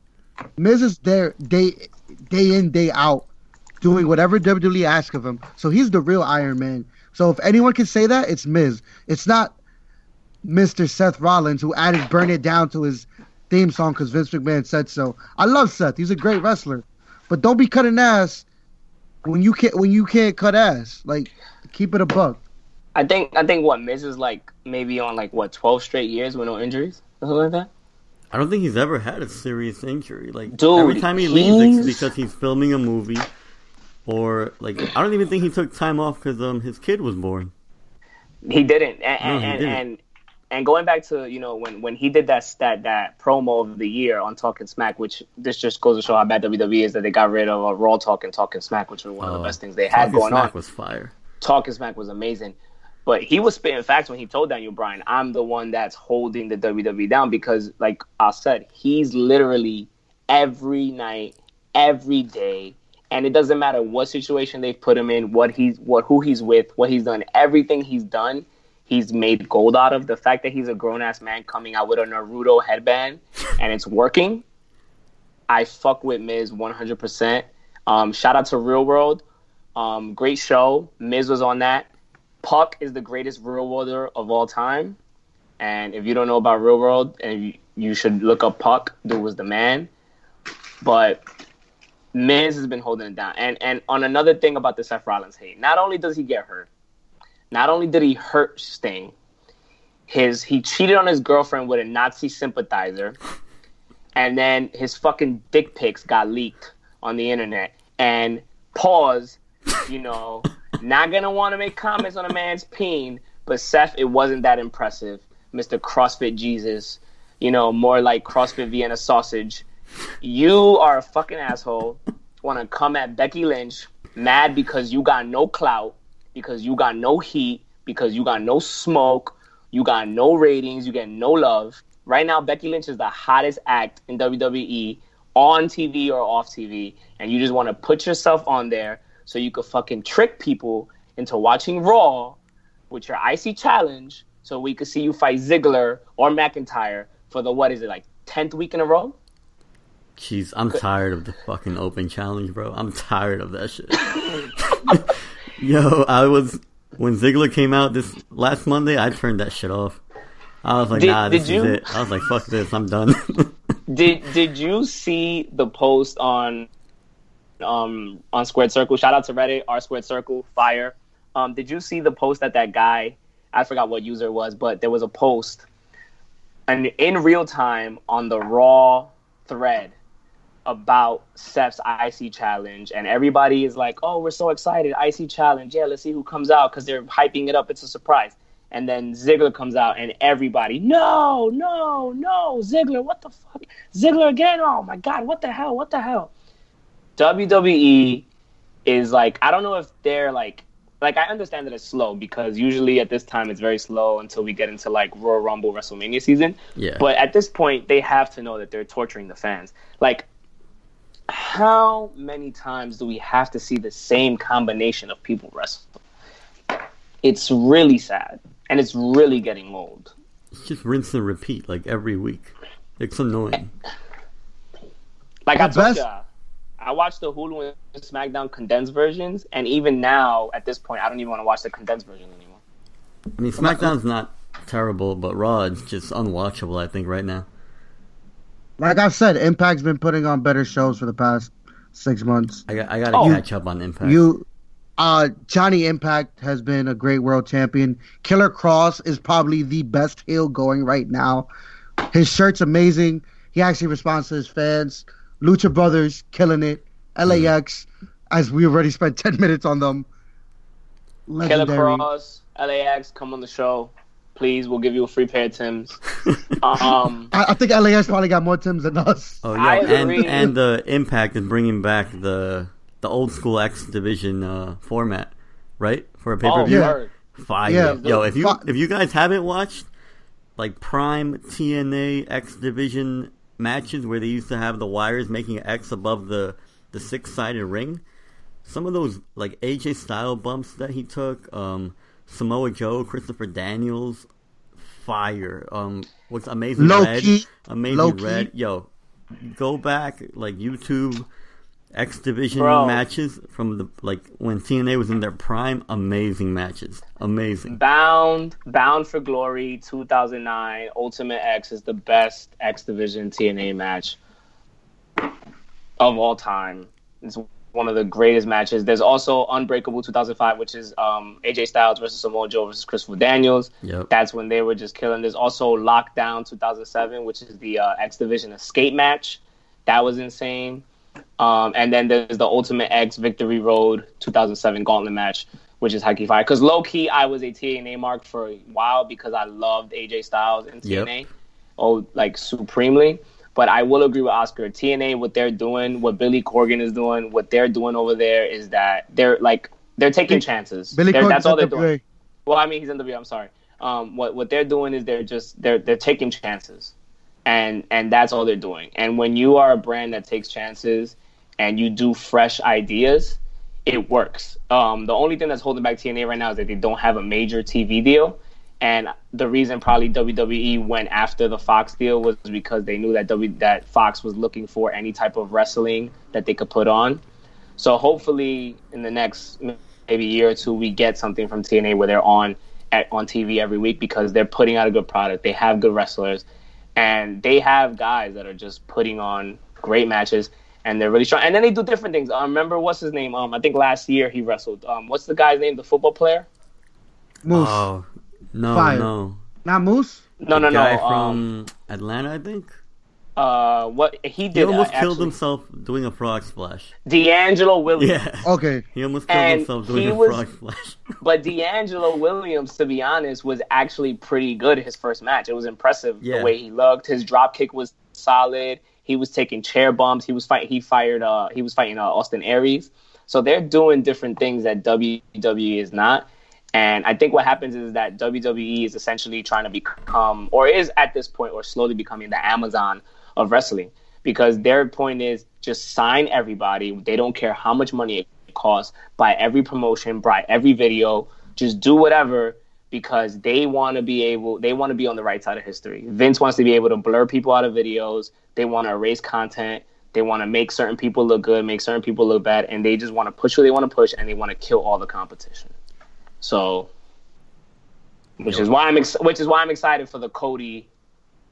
Miz is there day day in day out, doing whatever WWE asks of him. So he's the real Iron Man. So if anyone can say that, it's Miz. It's not Mr. Seth Rollins who added "Burn It Down" to his theme song because Vince McMahon said so. I love Seth. He's a great wrestler, but don't be cutting ass when you can't when you can't cut ass. Like keep it a buck. I think I think what Miz is like maybe on like what twelve straight years with no injuries or something like that. I don't think he's ever had a serious injury. Like Dude, every time he leaves, it's because he's filming a movie, or like I don't even think he took time off because um his kid was born. He didn't, and No, and, he and, didn't. and and going back to you know when when he did that that that promo of the year on Talking Smack, which this just goes to show how bad WWE is that they got rid of a Raw Talk and Talking Smack, which were one of Uh, the best things they had going Smack on. was fire. Talking Smack was amazing. But he was spitting facts when he told Daniel Bryan, I'm the one that's holding the WWE down because, like I said, he's literally every night, every day, and it doesn't matter what situation they've put him in, what he's what who he's with, what he's done, everything he's done, he's made gold out of. The fact that he's a grown ass man coming out with a Naruto headband and it's working, I fuck with Miz 100%. Um, shout out to Real World. Um, great show. Miz was on that. Puck is the greatest real worlder of all time. And if you don't know about Real World, and you, you should look up Puck, dude was the man. But Miz has been holding it down. And and on another thing about the Seth Rollins hate, not only does he get hurt, not only did he hurt Sting, his he cheated on his girlfriend with a Nazi sympathizer, and then his fucking dick pics got leaked on the internet. And pause, you know, not gonna want to make comments on a man's peen, but Seth, it wasn't that impressive, Mister CrossFit Jesus. You know, more like CrossFit Vienna sausage. You are a fucking asshole. Want to come at Becky Lynch, mad because you got no clout, because you got no heat, because you got no smoke, you got no ratings, you get no love. Right now, Becky Lynch is the hottest act in WWE on TV or off TV, and you just want to put yourself on there so you could fucking trick people into watching Raw with your IC challenge so we could see you fight Ziggler or McIntyre for the what is it like tenth week in a row? Jeez, I'm tired of the fucking open challenge, bro. I'm tired of that shit. Yo, I was when Ziggler came out this last Monday. I turned that shit off. I was like, Did- nah, this you- is it. I was like, fuck this, I'm done. Did did you see the post on um on Squared Circle? Shout out to Reddit, R Squared Circle, fire. Um, did you see the post that that guy? I forgot what user it was, but there was a post, and in real time on the Raw thread about Seth's IC challenge, and everybody is like, "Oh, we're so excited! IC challenge! Yeah, let's see who comes out because they're hyping it up. It's a surprise." And then Ziggler comes out, and everybody, no, no, no, Ziggler, what the fuck? Ziggler again? Oh my god, what the hell? What the hell? WWE is like, I don't know if they're like, like I understand that it's slow because usually at this time it's very slow until we get into like Royal Rumble WrestleMania season. Yeah. But at this point, they have to know that they're torturing the fans. Like, how many times do we have to see the same combination of people wrestle? It's really sad, and it's really getting old. It's just rinse and repeat like every week. It's annoying. Like I The told best- ya, I watched the Hulu and SmackDown condensed versions, and even now, at this point, I don't even want to watch the condensed version anymore. I mean, SmackDown's not terrible, but Raw is just unwatchable. I think right now. Like I said, Impact's been putting on better shows for the past six months. I got I got to Oh. catch up on Impact. You, uh, Johnny Impact has been a great world champion. Killer Kross is probably the best heel going right now. His shirt's amazing. He actually responds to his fans. Lucha Brothers killing it. LAX, as we already spent ten minutes on them. Killer Legendary. Kross, LAX, come on the show, please. We'll give you a free pair of Tim's. um, I, I think LAX probably got more Tims than us. oh yeah, and and the Impact is bringing back the the old school X Division uh, format, right? For a pay per oh, view. Yeah. word. Fire. Yeah. Yo, if you if you guys haven't watched like prime TNA X Division matches where they used to have the wires making an X above the the six sided ring, some of those like AJ style bumps that he took, um, Samoa Joe, Christopher Daniels, fire. Um, what's amazing Low red, key. amazing Low key. red. Yo, go back like YouTube. X Division Bro. matches from the like when TNA was in their prime, amazing matches, amazing. Bound, Bound for Glory, 2009, Ultimate X is the best X Division TNA match of all time. It's one of the greatest matches. There's also Unbreakable 2005, which is um, AJ Styles versus Samoa Joe versus Christopher Daniels. Yep. That's when they were just killing. There's also Lockdown 2007, which is the uh, X Division escape match. That was insane. Um, and then there's the Ultimate X Victory Road 2007 Gauntlet match, which is Hikey Fire. Because low key, I was a TNA mark for a while because I loved AJ Styles Yep. TNA, oh like supremely. But I will agree with Oscar. TNA, what they're doing, what Billy Corgan is doing, what they're doing over there is that they're like they're taking chances. Billy They're- Corgan's that's all they're doing. Well, I mean, he's in W. I'm sorry. Um, what what they're doing is they're just they're they're taking chances, and and that's all they're doing. And when you are a brand that takes chances and you do fresh ideas, it works. Um, the only thing that's holding back TNA right now is that they don't have a major TV deal, and the reason probably WWE went after the Fox deal was because they knew that W that Fox was looking for any type of wrestling that they could put on. So hopefully, in the next maybe year or two, we get something from TNA where they're on at, on TV every week because they're putting out a good product. They have good wrestlers, and they have guys that are just putting on great matches, and they're really strong. And then they do different things. Um, remember what's his name? Um, I think last year he wrestled. Um, what's the guy's name? The football player. Moose. Oh no, Fire. no. Not Moose. No, The no, no. guy um, from Atlanta, I think. uh, what he did? He almost uh, killed actually- himself doing a frog splash. D'Angelo Williams. Yeah. Okay. He almost killed And himself doing a was- frog splash. But D'Angelo Williams, to be honest, was actually pretty good his first match. It was impressive Yeah. the way he looked. His drop kick was solid. He was taking chair bumps. He was fight. He fired. Uh, he was fighting uh, Austin Aries. So they're doing different things that WWE is not. And I think what happens is that WWE is essentially trying to become, or is at this point, or slowly becoming the Amazon of wrestling. Because their point is just sign everybody. They don't care how much money it costs. Buy every promotion, buy every video. Just do whatever because they want to be able, they want to be on the right side of history. Vince wants to be able to blur people out of videos. They want to erase content. They want to make certain people look good, make certain people look bad, and they just want to push who they want to push, and they want to kill all the competition. So, which is why I'm ex- which is why I'm excited for the Cody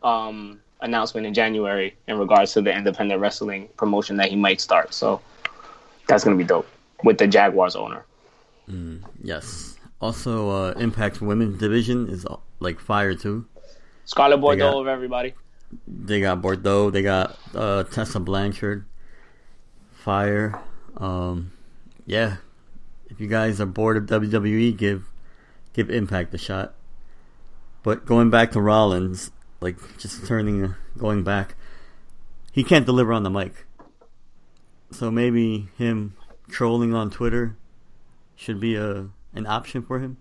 um, announcement in January in regards to the independent wrestling promotion that he might start. So that's gonna be dope with the Jaguars owner. yes. Also, uh, Impact Women's Division is uh, like fire too. Scarlett Bordeaux got- of everybody. They got Bordeaux. They got uh, Tessa Blanchard. Fire. Um, yeah. If you guys are bored of WWE, give give Impact a shot. But going back to Rollins, like just turning, going back, he can't deliver on the mic. So maybe him trolling on Twitter should be a an option for him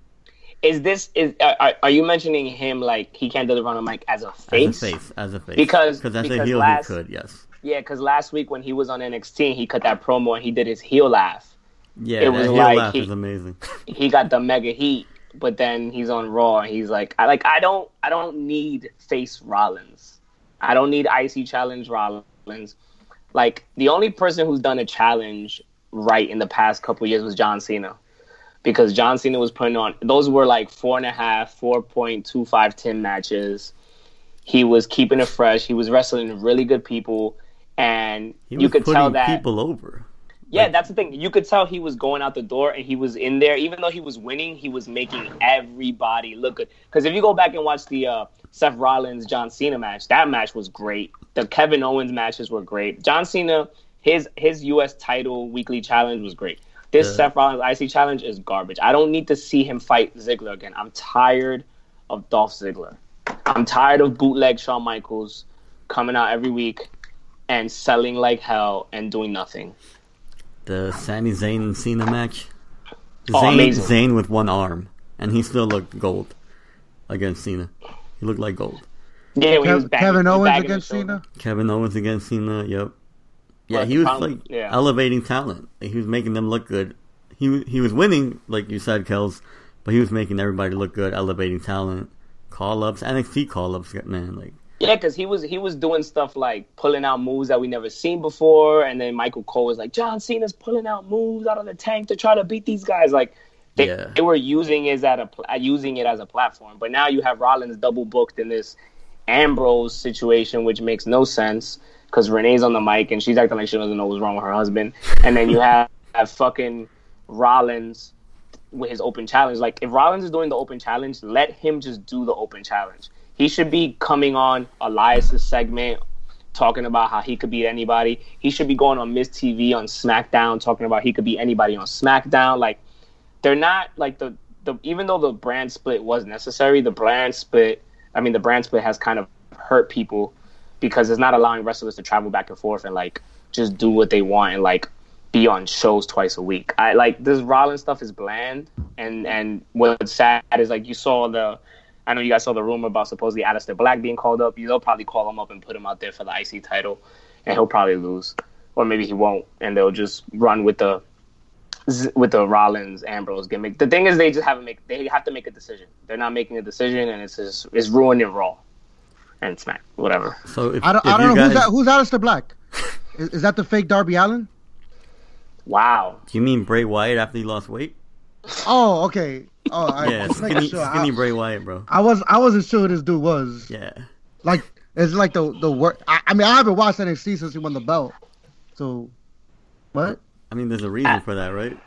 Is this is are, are you mentioning him like he can't deliver on a mic as a face? as a face, as a face. Because- as a heel last- he could, yes. Yeah, because last week when he was on NXT, he cut that promo and he did his heel laugh. Yeah, It was like he- amazing. he got the mega heat, but then he's on Raw and he's like, I like I don't I don't need face Rollins. I don't need IC challenge Rollins. Like the only person who's done a challenge right in the past couple years was John Cena. Because John Cena was putting on those were like four and a half, four point two five ten matches. He was keeping it fresh. He was wrestling really good people, and you could tell that people over. Yeah, that's the thing. You could tell he was going out the door and he was in there. Even though he was winning, he was making everybody look good. Because if you go back and watch the uh, Seth Rollins John Cena match, that match was great. The Kevin Owens matches were great. John Cena, his his U.S. title weekly challenge was great. This Yeah. Seth Rollins IC challenge is garbage. I don't need to see him fight Ziggler again. I'm tired of Dolph Ziggler. I'm tired of bootleg Shawn Michaels coming out every week and selling like hell and doing nothing. The Sami Zayn and Cena match. Oh, Zayn, amazing. Zayn with one arm, and he still looked gold against Cena. He looked like gold. Yeah, when he was Kev- bagging- Kevin he was Owens against the. Cena. Kevin Owens against Cena. Yep. Yeah, But he was problem- like yeah. elevating talent. He was making them look good. He he was winning, like you said, Kels, but he was making everybody look good, elevating talent. Call ups, NXT call ups, man. Like Yeah, because he was he was doing stuff like pulling out moves that we never seen before, and then Michael Cole was like, John Cena's pulling out moves out of the tank to try to beat these guys. Like they, Yeah. they were using it as a pl- uh, using it as a platform, but now you have Rollins double booked in this Ambrose situation, which makes no sense because Renee's on the mic and she's acting like she doesn't know what's wrong with her husband, and then you have, have fucking Rollins with his open challenge. Like if Rollins is doing the open challenge, let him just do the open challenge. He should be coming on Elias's segment talking about how he could beat anybody. He should be going on Miz TV on SmackDown talking about he could beat anybody on SmackDown. Like they're not like the the even though the brand split was necessary, the brand split I mean the brand split has kind of hurt people because it's not allowing wrestlers to travel back and forth and like just do what they want and like be on shows twice a week. I like this Rollins stuff is bland and and what's sad is like you saw the I know you guys saw the rumor about supposedly Aleister Black being called up. They'll probably call him up and put him out there for the IC title, and he'll probably lose, or maybe he won't, and they'll just run with the with the Rollins Ambrose gimmick. The thing is, they just haven't make they have to make a decision. They're not making a decision, and it's just it's ruining Raw and Smack, whatever. so, if, I don't, if I don't you know guys, who's that, who's Aleister Black. is, is that the fake Darby Allin? Wow. do you mean Bray Wyatt after he lost weight? Oh, okay. Oh, I, Yeah, was making skinny, sure. skinny I, Bray Wyatt, bro. I was I wasn't sure who this dude was. Yeah, Like it's like the the work. I, I mean, I haven't watched NXT since he won the belt. So, what? I mean, there's a reason for that, right?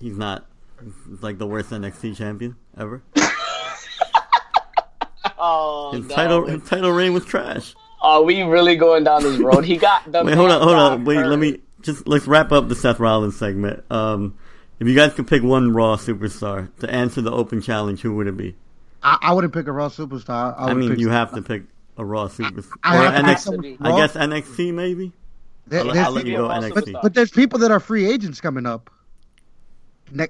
He's not like the worst NXT champion ever. oh, His no. title his title reign was trash. Are we really going down this road? He got the. Wait, hold on, hold on. Wait, hurt. let me just let's wrap up the Seth Rollins segment. Um, if you guys could pick one Raw superstar to answer the open challenge, who would it be? I, I wouldn't pick a Raw superstar. I, I, mean, pick, you have to pick a Raw superstar. I Or have to pick NXT I Raw. guess NXT maybe. There- I'll, I'll let you go NXT. But, but there's people that are free agents coming up.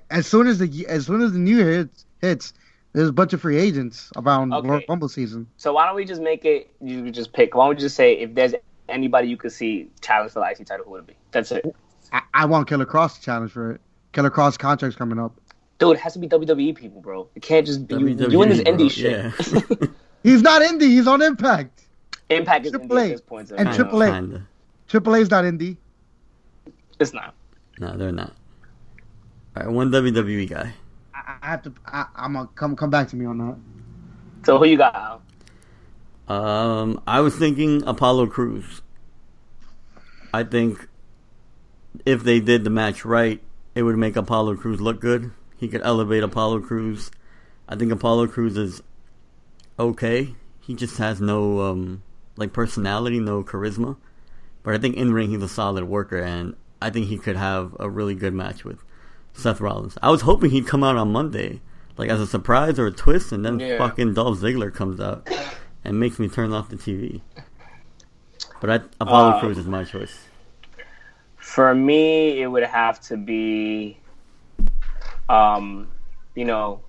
As soon as the as soon as the new year hits, hits there's a bunch of free agents around Okay. Royal Rumble season. So why don't we just make it? You just pick. Why don't we just say if there's anybody you could see challenge for the IC title, who would it be? That's it. I, I want Killer Kross to challenge for it. Killer Kross contract's coming up. Dude, it has to be WWE people, bro. It can't just be you WWE, doing this E, bro, indie shit. Yeah. He's not indie. He's on Impact. Impact is Triple indie A at this point. so and I know. Triple A. Kinda. Triple A's not indie. It's not. No, they're not. All right, one WWE guy. I, I have to. I, I'm gonna come come back to me on that. So who you got? Al? Um, I was thinking Apollo Crews. I think if they did the match right, it would make Apollo Crews look good. He could elevate Apollo Crews. I think Apollo Crews is okay. He just has no um like personality, no charisma. But I think in ring he's a solid worker, and I think he could have a really good match with Seth Rollins. I was hoping he'd come out on Monday, like as a surprise or a twist, and then Yeah. fucking Dolph Ziggler comes out and makes me turn off the TV. But I, Apollo Uh, Crews is my choice. For me, it would have to be, um, you know,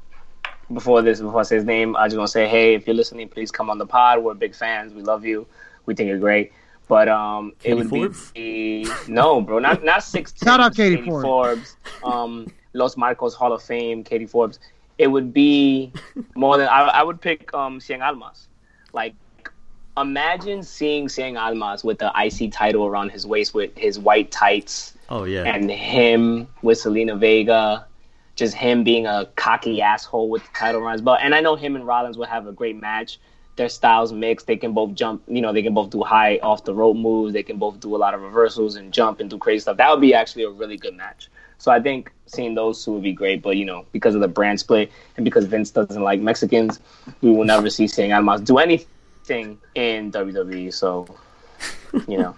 before this, before I say his name, I just want to say, hey, if you're listening, please come on the pod. We're big fans. We love you. We think you're great. But um, it would Forbes? be no, bro, not not six. Shout out Katie Forbes. um, Los Marcos Hall of Fame, Katie Forbes. It would be more than I, I would pick um Cien Almas. Like, imagine seeing Cien Almas with the IC title around his waist with his white tights Oh yeah, and him with Zelina Vega, just him being a cocky asshole with the title around his belt. And I know him and Rollins will have a great match. Their styles mix. They can both jump. You know, they can both do high off the rope moves. They can both do a lot of reversals and jump and do crazy stuff. That would be actually a really good match. So I think seeing those two would be great. But you know, because of the brand split and because Vince doesn't like Mexicans, we will never see Cien Almas do anything in WWE. So you know,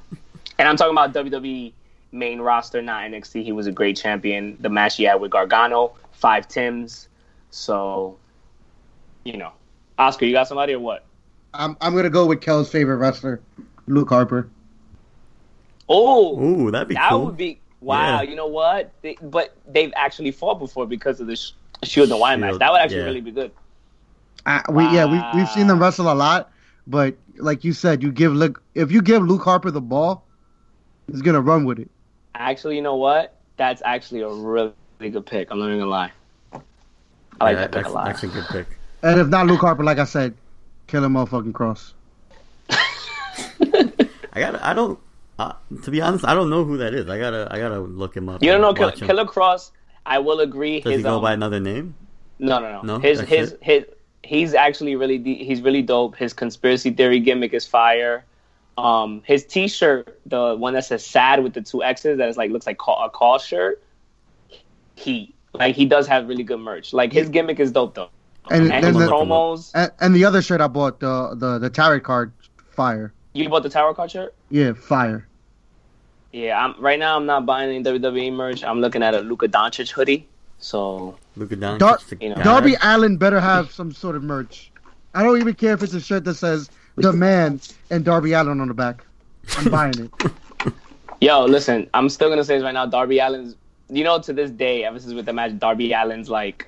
and I'm talking about WWE main roster, not NXT. He was a great champion. The match he had with Gargano, five Tims. So, you know, Oscar, you got somebody or what? I'm I'm gonna go with Kel's favorite wrestler, Luke Harper. Oh, Ooh, that'd be that cool. would be wow. Yeah. You know what? They, but they've actually fought before because of the sh- Shield and the Wine match. That would actually yeah. really be good. Uh, we yeah we we've seen them wrestle a lot, but like you said, you give Luke if you give Luke Harper the ball, he's gonna run with it. Actually, you know what? That's actually a really good pick. I'm not even gonna lie. I like Yeah, that pick that's, a lot. that's a good pick. And if not Luke Harper, like I said, kill him motherfucking cross. I gotta. I don't. Uh, to be honest, I don't know who that is. I gotta. I gotta look him up. You don't and know Kill- watch. Killer Kross? I will agree. Does his he go um, by another name? No, no, no. No? His That's his it? his he's actually really de- he's really dope. His conspiracy theory gimmick is fire. Um, his T-shirt, the one that says "sad" with the two X's, that is like looks like call, a call shirt. He like he does have really good merch. Like his gimmick is dope though. And, And his the, promos. and, and the other shirt I bought, the the the tarot card, fire. You bought the Tower Card shirt? Yeah, fire. Yeah. I'm right now. I'm not buying any WWE merch. I'm looking at a Luka Doncic hoodie. So Luka Doncic. Dar- you know, guy. Darby Allin better have some sort of merch. I don't even care if it's a shirt that says "The Man" and Darby Allin on the back. I'm buying it. Yo, listen, I'm still gonna say this right now. Darby Allin's, you know, to this day, ever since with the match, Darby Allin's like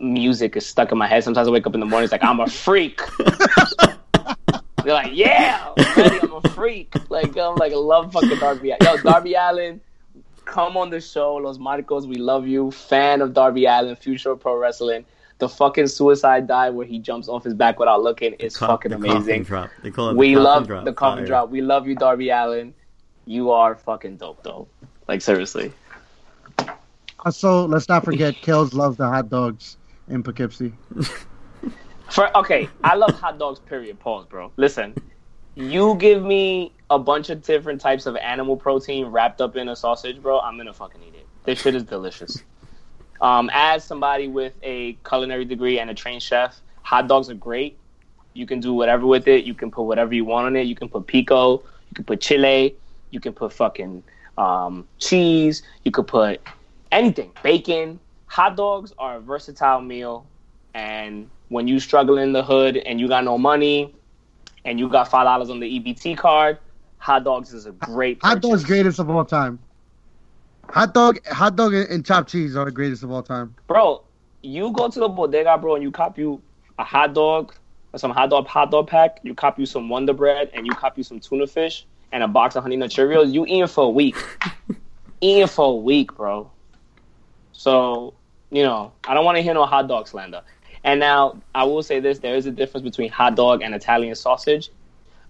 music is stuck in my head. Sometimes I wake up in the morning, it's like I'm a freak. They're like, yeah, I'm I'm a freak. Like I'm like, I love fucking Darby. Allin. Yo, Darby Allin, come on the show, Los Marcos. We love you. Fan of Darby Allin, future of pro wrestling. The fucking suicide dive where he jumps off his back without looking is Co- fucking the amazing. Drop. They call it. We the love drop. the coffin Fire. drop. We love you, Darby Allin. You are fucking dope, though. Like seriously. Uh, also, let's not forget, Kels loves the hot dogs in Poughkeepsie. For okay, I love hot dogs. Period. Pause, bro. Listen, you give me a bunch of different types of animal protein wrapped up in a sausage, bro. I'm gonna fucking eat it. This shit is delicious. Um, as somebody with a culinary degree and a trained chef, hot dogs are great. You can do whatever with it. You can put whatever you want on it. You can put pico. You can put chile. You can put fucking um, cheese. You could put anything, bacon. Hot dogs are a versatile meal, and when you struggle in the hood and you got no money, and you got five dollars on the EBT card, hot dogs is a great. Hot dog's greatest of all time. Hot dog, hot dog, and and chopped cheese are the greatest of all time. bro. You go to the bodega, bro, and you cop you a hot dog, some hot dog hot dog pack. You cop you some Wonder Bread, and you cop you some tuna fish and a box of Honey Nut Cheerios. You eating for a week, eating for a week, bro. So you know, I don't want to hear no hot dog slander. And now I will say this: there is a difference between hot dog and Italian sausage.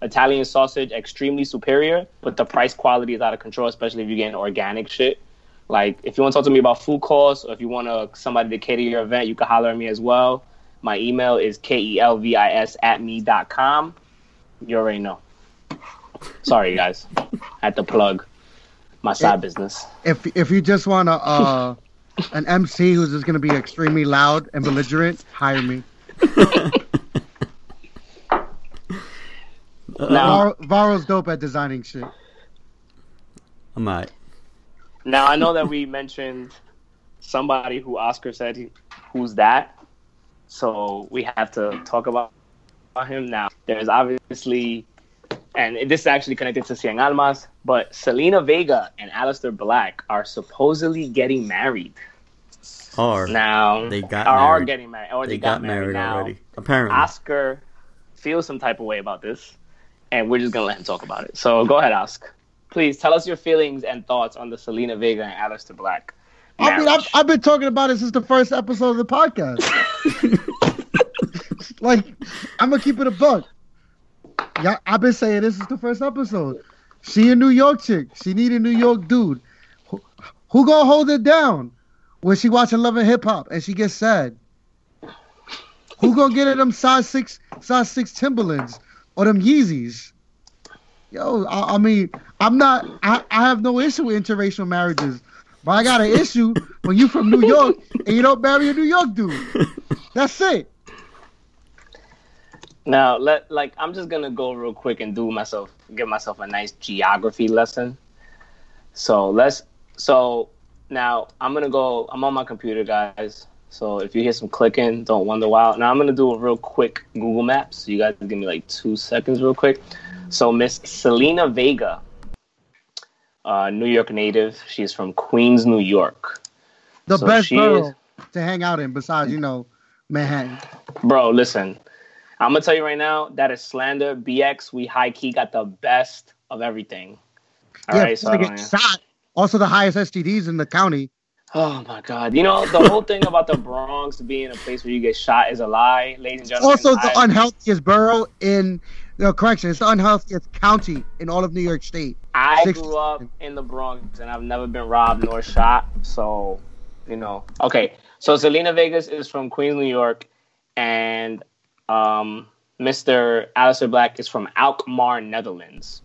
Italian sausage extremely superior, but the price quality is out of control, especially if you're getting organic shit. Like if you want to talk to me about food costs, or if you want to somebody to cater your event, you can holler at me as well. My email is kelvis at me dot com. You already know. Sorry, guys. Had to plug my side business. If if you just want a uh, an MC who's just gonna be extremely loud and belligerent, hire me. Now, Var- Varo's dope at designing shit. I'm alright. now I know that we mentioned somebody who Oscar said, he, "Who's that?" So we have to talk about, about him now. There's obviously, and this is actually connected to Cien Almas, but Zelina Vega and Aleister Black are supposedly getting married Or now. They got or are married. getting married, or they, they, got, married, now. already. Apparently. Oscar feels some type of way about this, and we're just gonna let him talk about it. So go ahead, Ask. Please tell us your feelings and thoughts on the Zelina Vega and Aleister Black. I mean, I've. I've been talking about it since the first episode of the podcast. like, I'm gonna keep it a buck. Yeah, I've been saying this is the first episode. She a New York chick. She need a New York dude. Who, who gonna hold it down when she watching Love and Hip Hop and she gets sad? Who gonna get her them size six, size six Timberlands or them Yeezys? Yo, I, I mean, I'm not. I, I have no issue with interracial marriages, but I got an issue when you from New York and you don't marry a New York dude. That's it. Now, let like I'm just gonna go real quick and do myself, give myself a nice geography lesson. So let's. So now I'm gonna go. I'm on my computer, guys. So if you hear some clicking, don't wonder why. Now I'm gonna do a real quick Google Maps. So you guys give me like two seconds, real quick. So Miss Zelina Vega, uh, New York native. She's from Queens, New York. The So best borough is- to hang out in, besides you know Manhattan. Bro, listen. I'm gonna tell you right now, that is slander. BX, we high key got the best of everything. All yeah, right, so get shot. Also, the highest STDs in the county. Oh my god, you know the whole thing about the Bronx being a place where you get shot is a lie, ladies and gentlemen. Also, the I- unhealthiest borough in no correction. It's the unhealthiest county in all of New York State. I Six- grew up in the Bronx and I've never been robbed nor shot. So, you know. Okay. So Zelina Vegas is from Queens, New York, and um, Mr. Aleister Black is from Alkmaar, Netherlands.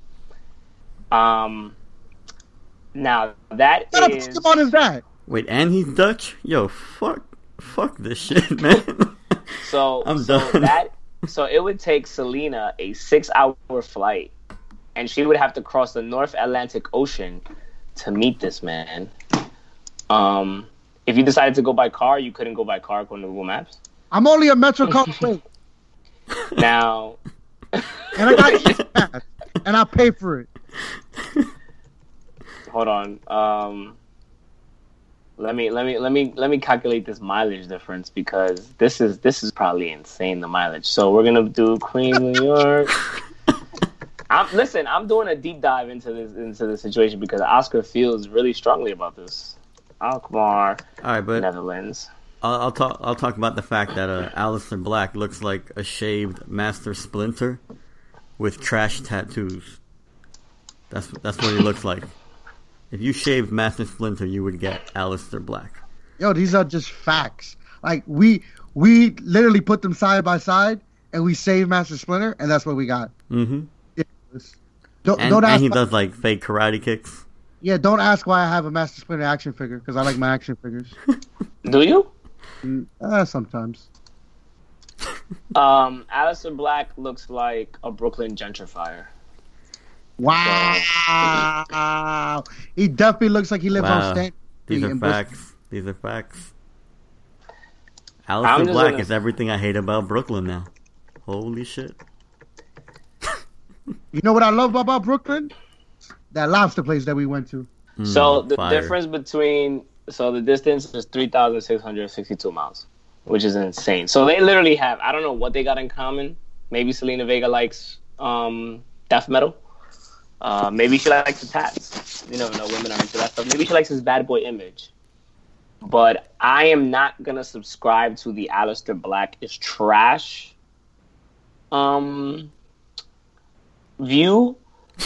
Um, now that What is Pokemon is that? Wait, and he's Dutch? Yo, fuck, fuck this shit, man. so I'm so done. that so it would take Zelina a six-hour flight, and she would have to cross the North Atlantic Ocean to meet this man. Um, if you decided to go by car, you couldn't go by car according to Google Maps. I'm only a Metro car away, Now, and I got and I pay for it. hold on. Um, let me let me let me let me calculate this mileage difference because this is this is probably insane the mileage. So we're gonna do Queens, New York. I'm listen. I'm doing a deep dive into this into the situation because Oscar feels really strongly about this. Alkmaar, All right, but Netherlands. I'll, I'll talk. I'll talk about the fact that uh, Aleister Black looks like a shaved Master Splinter with trash tattoos. That's that's what he looks like. If you shaved Master Splinter, you would get Aleister Black. Yo, these are just facts. Like we we literally put them side by side, and we saved Master Splinter, and that's what we got. Mm-hmm. Don't, And, don't ask and he why- does like fake karate kicks. yeah, don't ask why I have a Master Splinter action figure because I like my action figures. Do you? Mm, uh, sometimes. Um, Aleister Black looks like a Brooklyn gentrifier. Wow. He definitely looks like he lives Wow. on Stan These are in Bristol. facts. These are facts. I'm Aleister Black gonna- is everything I hate about Brooklyn now. Holy shit. You know what I love about Brooklyn? That lobster place that we went to. So the fire. difference between so the distance is three thousand six hundred sixty-two miles, which is insane. So they literally have I don't know what they got in common. Maybe Zelina Vega likes um, death metal. Uh, maybe she likes the tats. You never know. Women are into that stuff. Maybe she likes his bad boy image. But I am not gonna subscribe to the Aleister Black is trash um view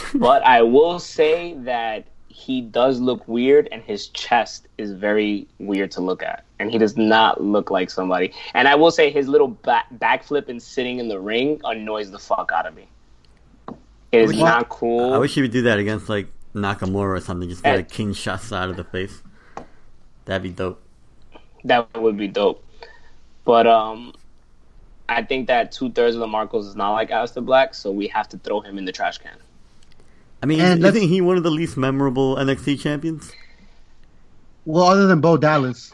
but I will say that he does look weird, and his chest is very weird to look at, and he does not look like somebody. And I will say his little back backflip and sitting in the ring annoys the fuck out of me. It is wish- not cool. I wish he would do that against like Nakamura or something. Just get a king shot side of the face. That'd be dope. that would be dope. But um, I think that two thirds of the Marcos is not like Aleister Black, so we have to throw him in the trash can. I mean, And isn't he one of the least memorable NXT champions? Well, other than Bo Dallas.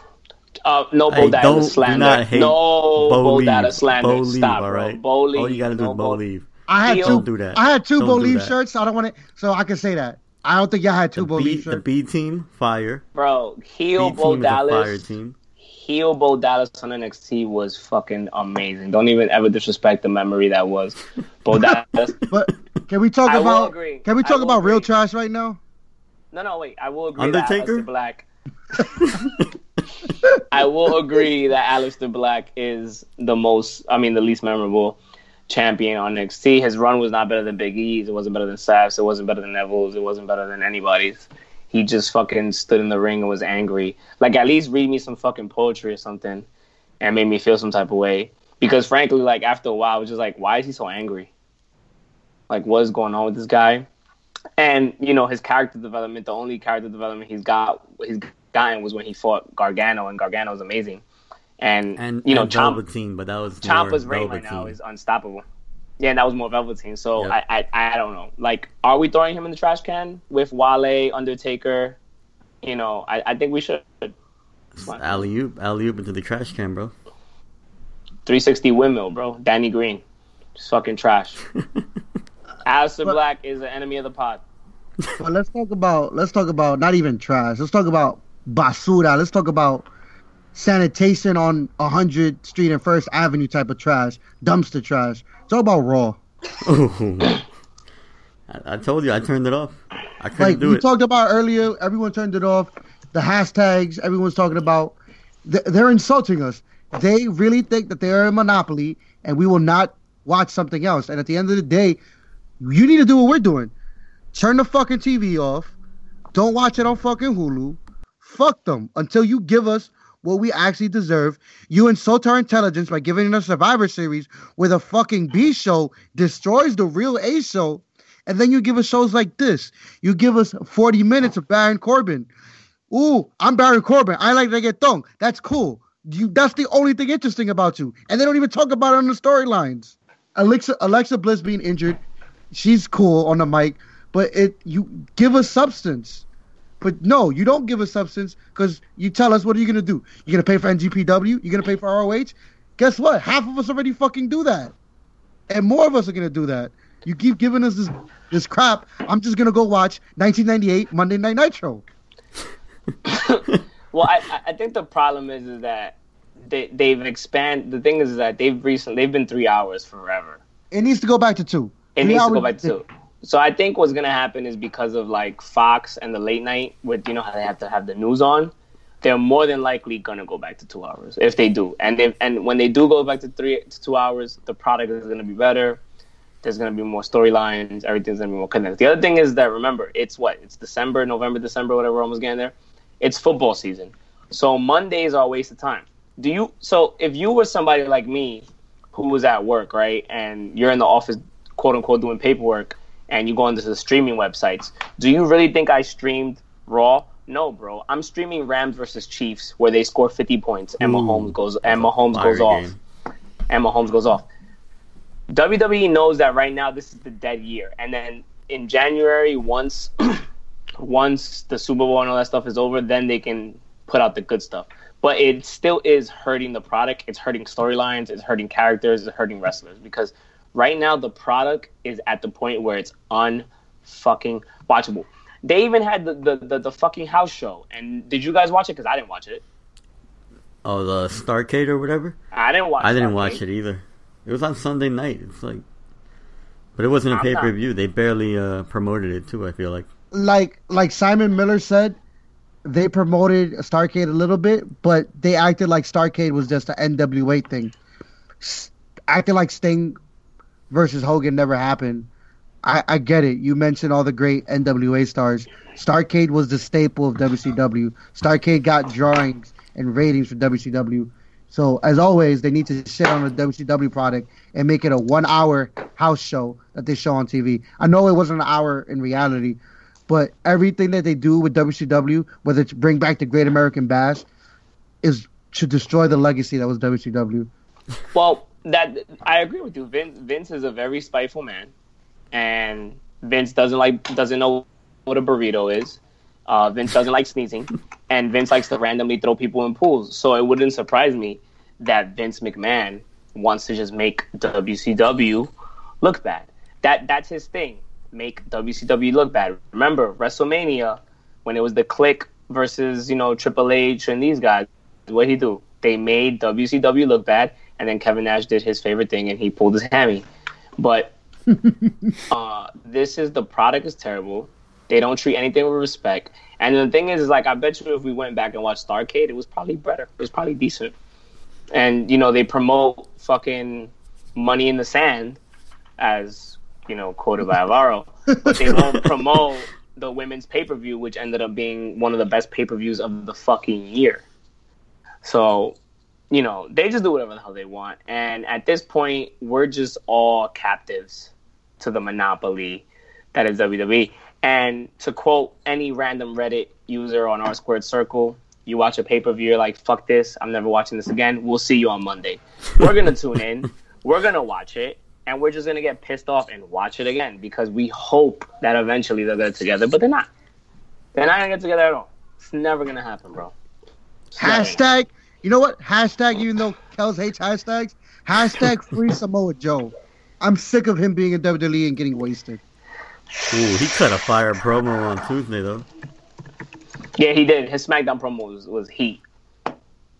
Uh, no Bo don't- Dallas do slander. not hate no Bo Bo Dallas slander. Bo Leave, Stop, all bro. Bo Leave. All you gotta do no is Bo Leave. I had two. Don't do that. I had 2 Don't Bo do Leave that. shirts. I don't want to, so I can say that. I don't think y'all had two The Bo B, Leave the shirts. B team, fire. Bro, heel B Bo team is a fire Dallas. team. Heel Bo Dallas on NXT was fucking amazing. Don't even ever disrespect the memory that was Bo Dallas. But can we talk I will about? agree. Can we I talk will about real agree. trash right now? No, no, wait. I will agree Undertaker? that Aleister Black. I will agree that Aleister Black is the most, I mean, the least memorable champion on NXT. His run was not better than Big E's. It wasn't better than Saf's. It wasn't better than Neville's. It wasn't better than anybody's. He just fucking stood in the ring and was angry. Like, at least read me some fucking poetry or something and made me feel some type of way. Because frankly, like, after a while, I was just like, why is he so angry? Like, what is going on with this guy? and you know his character development the only character development he's got he's gotten was when he fought gargano and gargano was amazing and, And you know and Champ, Velveteen, but that was Ciampa's more reign right now is unstoppable yeah and that was more velveteen so Yep. I, I i don't know like are we throwing him in the trash can with wale undertaker you know i, I think we should alley oop, alley oop into the trash can, bro. 360 windmill bro danny green just fucking trash Aleister But- Black is an enemy of the pod. But let's talk about. Let's talk about not even trash. Let's talk about basura. Let's talk about sanitation on 100th Street and First Avenue type of trash, dumpster trash. It's all about raw. I, I told you, I turned it off. I couldn't Like do we it. talked about earlier, everyone turned it off. The hashtags, everyone's talking about. th- They're insulting us. They really think that they're a monopoly, and we will not watch something else. And at the end of the day, you need to do what we're doing. Turn the fucking TV off. Don't watch it on fucking Hulu. Fuck them until you give us what we actually deserve. You insult our intelligence by giving us Survivor Series where the fucking B show destroys the real A show. And then you give us shows like this. You give us 40 minutes of Baron Corbin. Ooh, I'm Baron Corbin. I like reggaeton. That's cool. You that's the only thing interesting about you. And they don't even talk about it on the storylines. Alexa Alexa Bliss being injured, she's cool on the mic, but it you give us substance. But no, you don't give a substance because you tell us what are you gonna do? You're gonna pay for NJPW? You're gonna pay for ROH? Guess what? Half of us already fucking do that. And more of us are gonna do that. You keep giving us this this crap. I'm just gonna go watch 1998 Monday Night Nitro. Well, I, I- think the problem is, is that they they've expanded. The thing is that they've recently they've been three hours forever. It needs to go back to two. It Three needs to go back to two. So I think what's gonna happen is because of like Fox and the late night with you know how they have to have the news on, they're more than likely gonna go back to two hours if they do. And if and when they do go back to three to two hours, the product is gonna be better. There's gonna be more storylines. Everything's gonna be more connected. The other thing is that remember, it's what it's December, November, December, whatever. We're almost getting there. It's football season, so Mondays are a waste of time. Do you? So if you were somebody like me, who was at work, right, and you're in the office, quote unquote, doing paperwork, and you go onto the streaming websites, do you really think I streamed Raw? No, bro. I'm streaming Rams versus Chiefs, where they score 50 points and Ooh. Mahomes goes and Mahomes goes off. game. and Mahomes goes off. WWE knows that right now this is the dead year, and then in January, once once the Super Bowl and all that stuff is over, then they can put out the good stuff. But it still is hurting the product. It's hurting storylines. It's hurting characters. It's hurting wrestlers because right now the product is at the point where it's unfucking watchable. They even had the the, the, the fucking house show. And did you guys watch it? Because I didn't watch it. Oh, the Starcade or whatever. I didn't watch. I didn't Starcade. watch it either. It was on Sunday night. It's like, but it wasn't a I'm pay not- per view. They barely uh, promoted it too. I feel like. like like Simon Miller said, they promoted Starcade a little bit, but they acted like Starcade was just an NWA thing. S- acting like Sting versus Hogan never happened. I, I get it. You mentioned all the great NWA stars. Starcade was the staple of WCW. Starcade got drawings and ratings for WCW. So as always, they need to shit on the WCW product and make it a one-hour house show that they show on TV. I know it wasn't an hour in reality, but everything that they do with WCW, whether it's bring back the Great American Bash, is to destroy the legacy that was WCW. Well, that I agree with you. Vince Vince is a very spiteful man, and Vince doesn't like doesn't know what a burrito is. Uh, Vince doesn't like sneezing, and Vince likes to randomly throw people in pools. So it wouldn't surprise me that Vince McMahon wants to just make WCW look bad. That that's his thing. Make WCW look bad. Remember WrestleMania when it was the Kliq versus you know Triple H and these guys. What he do? They made WCW look bad, and then Kevin Nash did his favorite thing and he pulled his hammy. But uh, this is the product is terrible. They don't treat anything with respect. And the thing is, is like I bet you if we went back and watched Starcade, it was probably better. It was probably decent. And you know they promote fucking Money in the Sand as you know quoted by Alvaro, but they won't promote the women's pay per view, which ended up being one of the best pay per views of the fucking year. So, you know, they just do whatever the hell they want. And at this point, we're just all captives to the monopoly that is WWE. And to quote any random Reddit user on our squared circle, you watch a pay per view, you're like, fuck this, I'm never watching this again. We'll see you on Monday. We're going to tune in, we're going to watch it, and we're just going to get pissed off and watch it again because we hope that eventually they'll get together, but they're not. They're not going to get together at all. It's never going to happen, bro. Hashtag, you know what? Hashtag, even though Kels hates hashtags, hashtag free Samoa Joe. I'm sick of him being in WWE and getting wasted. Ooh, he cut a fire promo on Tuesday though. Yeah, he did. His SmackDown promo was, was heat.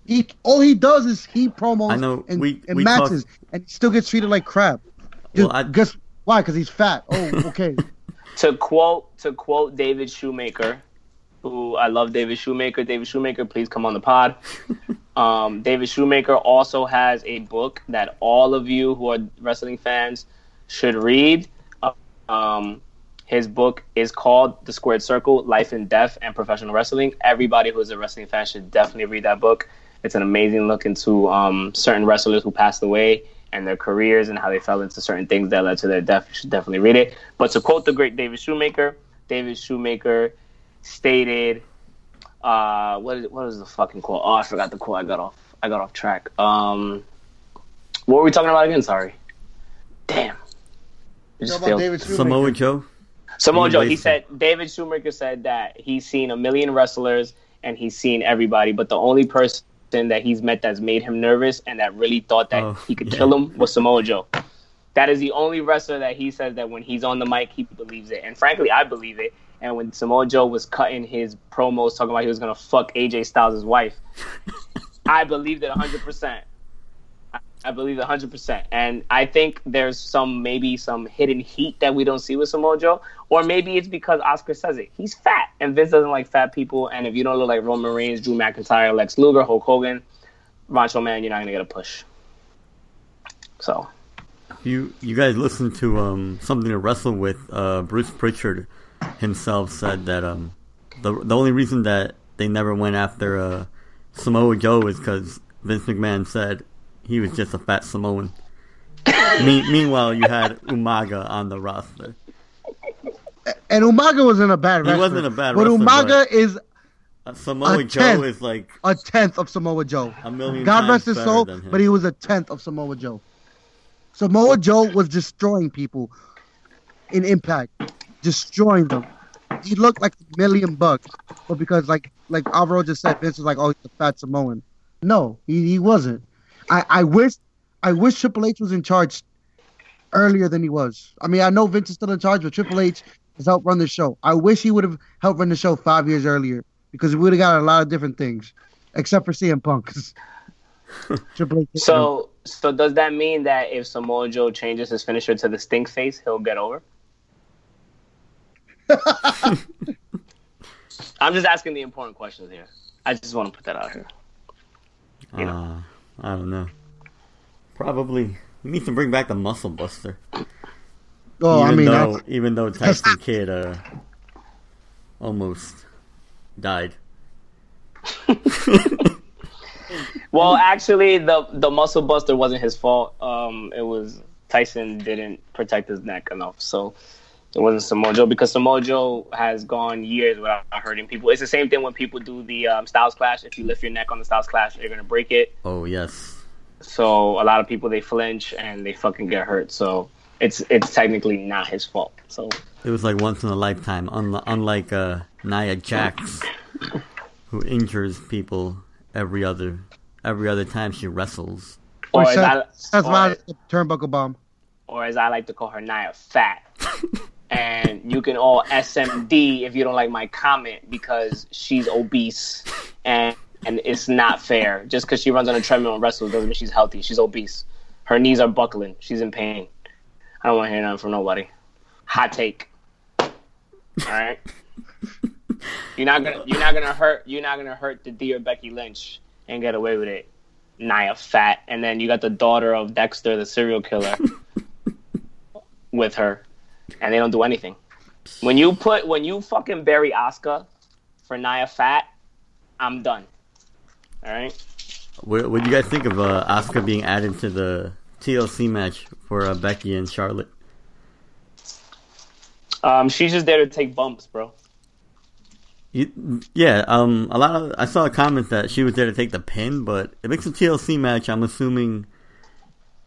He all he does is he promos I know, and, we- and we matches, and he still gets treated like crap. Dude, Well, I- guess why? Because he's fat. Oh, okay. To quote to quote David Shoemaker, who I love David Shoemaker. David Shoemaker, please come on the pod. Um, David Shoemaker also has a book that all of you who are wrestling fans should read. Um, his book is called The Squared Circle: Life and Death and Professional Wrestling. Everybody who is a wrestling fan should definitely read that book. It's an amazing look into um, certain wrestlers who passed away and their careers and how they fell into certain things that led to their death. You should definitely read it. But to quote the great David Shoemaker, David Shoemaker stated, uh, what is what is the fucking quote? Oh, I forgot the quote. I got off. I got off track. Um, what were we talking about again? Sorry. Damn. Just about. David Shoemaker. Samoa Joe. Samoa Joe, he said David Shoemaker said that he's seen a million wrestlers and he's seen everybody, but the only person that he's met that's made him nervous and that really thought that Oh, he could yeah. kill him was Samoa Joe. That is the only wrestler that he says that when he's on the mic, he believes it. And frankly, I believe it. And when Samoa Joe was cutting his promos talking about he was gonna fuck AJ Styles' wife, I believed it 100%. I believe it 100%. And I think there's some, maybe some hidden heat that we don't see with Samoa Joe. Or maybe it's because Oscar says it. He's fat. And Vince doesn't like fat people. And if you don't look like Roman Reigns, Drew McIntyre, Lex Luger, Hulk Hogan, Macho Man, you're not going to get a push. So, You you guys listen to um something to wrestle with. Uh, Bruce Pritchard himself said that um the the only reason that they never went after uh Samoa Joe is because Vince McMahon said he was just a fat Samoan. Me- meanwhile, you had Umaga on the roster. And Umaga wasn't a bad Wrestler. He wasn't a bad but wrestler, Umaga but- is Uh, Samoa Joe tenth. is like A tenth of Samoa Joe. a million God rest his soul, but he was a tenth of Samoa Joe. Samoa Joe was destroying people in Impact, destroying them. He looked like a million bucks, but because like like Alvaro just said, Vince was like, "Oh, he's a fat Samoan." No, he, he wasn't. I, I wish I wish Triple H was in charge earlier than he was. I mean, I know Vince is still in charge, but Triple H has helped run the show. I wish he would have helped run the show five years earlier because we would have got a lot of different things, except for CM Punk. Triple H. So, so does that mean that if Samoa Joe changes his finisher to the stink face, he'll get over? I'm just asking the important questions here. I just want to put that out here. you know. Uh, I don't know. Probably we need to bring back the Muscle Buster. oh, even I mean, though that's- even though Tyson Kidd uh, almost died. Well, actually, the the muscle buster wasn't his fault. Um, it was Tyson didn't protect his neck enough, so it wasn't Samoa Joe because Samoa Joe has gone years without hurting people. It's the same thing when people do the um, Styles Clash. If you lift your neck on the Styles Clash, you're gonna break it. Oh yes. So a lot of people they flinch and they fucking get hurt. So it's it's technically not his fault. So It was like once in a lifetime, unlike, unlike uh, Nia Jax, who injures people every other every other time she wrestles. or Or as, Seth, I, Seth or, Rollins, the turnbuckle bomb. or as I like to call her, Nia Fat. and you can all SMD if you don't like my comment because she's obese and and it's not fair. Just because she runs on a treadmill and wrestles doesn't mean she's healthy. She's obese. Her knees are buckling. She's in pain. I don't want to hear nothing from nobody. Hot take. All right. You're not gonna you're not gonna hurt you're not gonna hurt the dear Becky Lynch and get away with it. Nia Fat, and then you got the daughter of Dexter, the serial killer, with her, and they don't do anything. When you put when you fucking bury Oscar for Nia Fat, I'm done. All right. What what do you guys think of uh, Asuka being added to the TLC match for uh, Becky and Charlotte? Um, she's just there to take bumps, bro. You, yeah, um, a lot of I saw a comment that she was there to take the pin, but it makes a TLC match, I'm assuming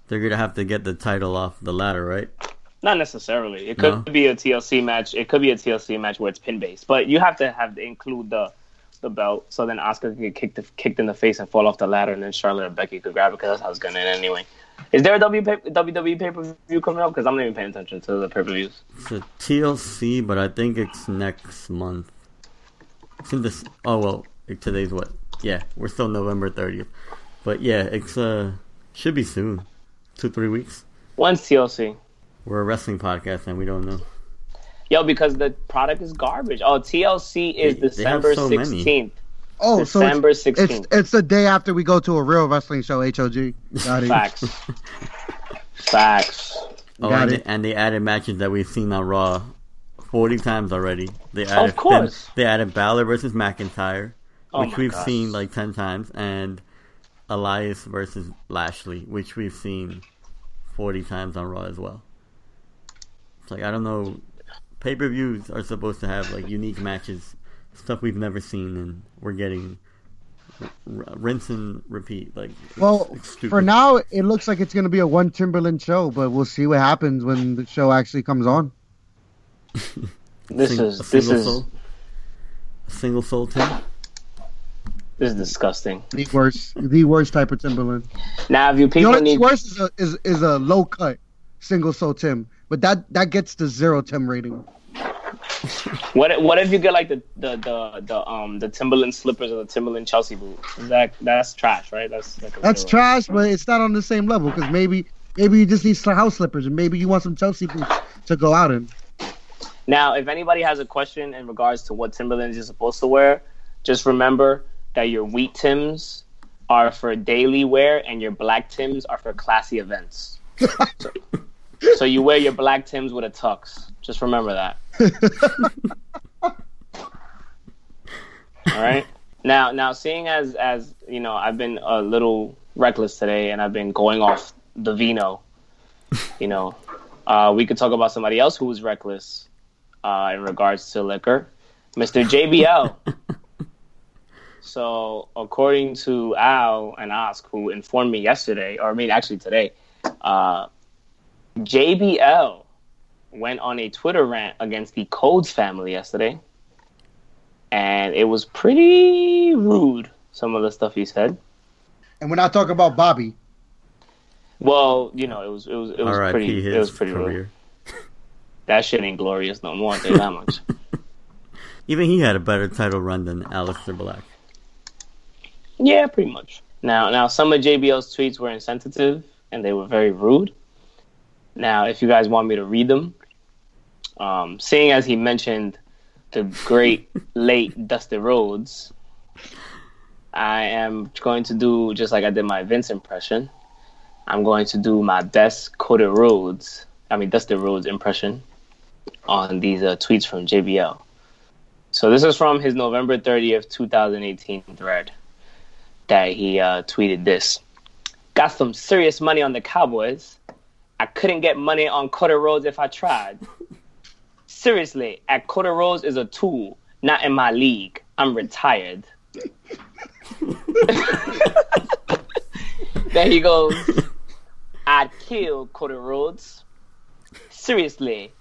they're gonna have to get the title off the ladder, right? Not necessarily. It could No? be a TLC match. It could be a TLC match where it's pin based, but you have to have to include the the belt so then Oscar could get kicked kicked in the face and fall off the ladder, and then Charlotte or Becky could grab it because that's how it's gonna end anyway. Is there a WWE pay per view coming up? Because I'm not even paying attention to the pay per views. It's a TLC, but I think it's next month. It's in this. Oh well, today's what? Yeah, we're still November 30th, but yeah, it's uh should be soon, two three weeks. When's TLC? We're a wrestling podcast and we don't know. Yo, because the product is garbage. Oh, TLC is They- they have December so sixteenth. Oh, December so it's, it's 16th. it's the day after we go to a real wrestling show. HOG. Got it. Facts. Facts. Oh, Got and it. they, and they added matches that we've seen on Raw forty times already. They added of course. They added Balor versus McIntyre, Oh which my we've gosh. seen like ten times, and Elias versus Lashley, which we've seen forty times on Raw as well. It's like I don't know. Pay per views are supposed to have like unique matches, stuff we've never seen, and we're getting r- r- rinse and repeat. Like it's- Well, it's stupid. for now, it looks like it's going to be a one Timberland show, but we'll see what happens when the show actually comes on. This Sing- is a this single is sole, a single sole team. this is disgusting. The worst, the worst type of Timberland. Now, if you The people only need worst is a, is, is a low cut single sole Tim, but that that gets the zero Tim rating. What if- what if you get like the the the, the um the Timberland slippers or the Timberland Chelsea boot? That that's trash, right? That's like That's zero. trash, but it's not on the same level because maybe maybe you just need some house slippers and maybe you want some Chelsea boots to go out in. Now, if anybody has a question in regards to what Timberlands you're supposed to wear, just remember that your wheat Tims are for daily wear and your black Tims are for classy events. so, so you wear your black Tims with a tux. Just remember that. All right. Now, now, seeing as as you know, I've been a little reckless today, and I've been going off the vino. You know, uh, we could talk about somebody else who was reckless uh, in regards to liquor, Mr. JBL. So, according to Al and Ask, who informed me yesterday, or I mean, actually today, uh, JBL went on a Twitter rant against the Codes family yesterday, and it was pretty rude. Some of the stuff he said. And we're not talking about Bobby. Well, you know, it was it was it was R.I.P. pretty it was pretty rude. That shit ain't glorious no more. I'll that much. Even he had a better title run than Aleister Black. Yeah, pretty much. Now, now some of JBL's tweets were insensitive and they were very rude. Now, if you guys want me to read them, um, seeing as he mentioned the great late Dusty Rhodes, I am going to do just like I did my Vince impression. I'm going to do my best Cody Rhodes, I mean Dusty Rhodes impression on these uh, tweets from JBL. So this is from his November 30th, 2018 thread that he uh, tweeted this. Got some serious money on the Cowboys. I couldn't get money on Cody Rhodes if I tried. Seriously, at Cody Rhodes is a tool, not in my league. I'm retired. there he goes, I'd kill Cody Rhodes. Seriously,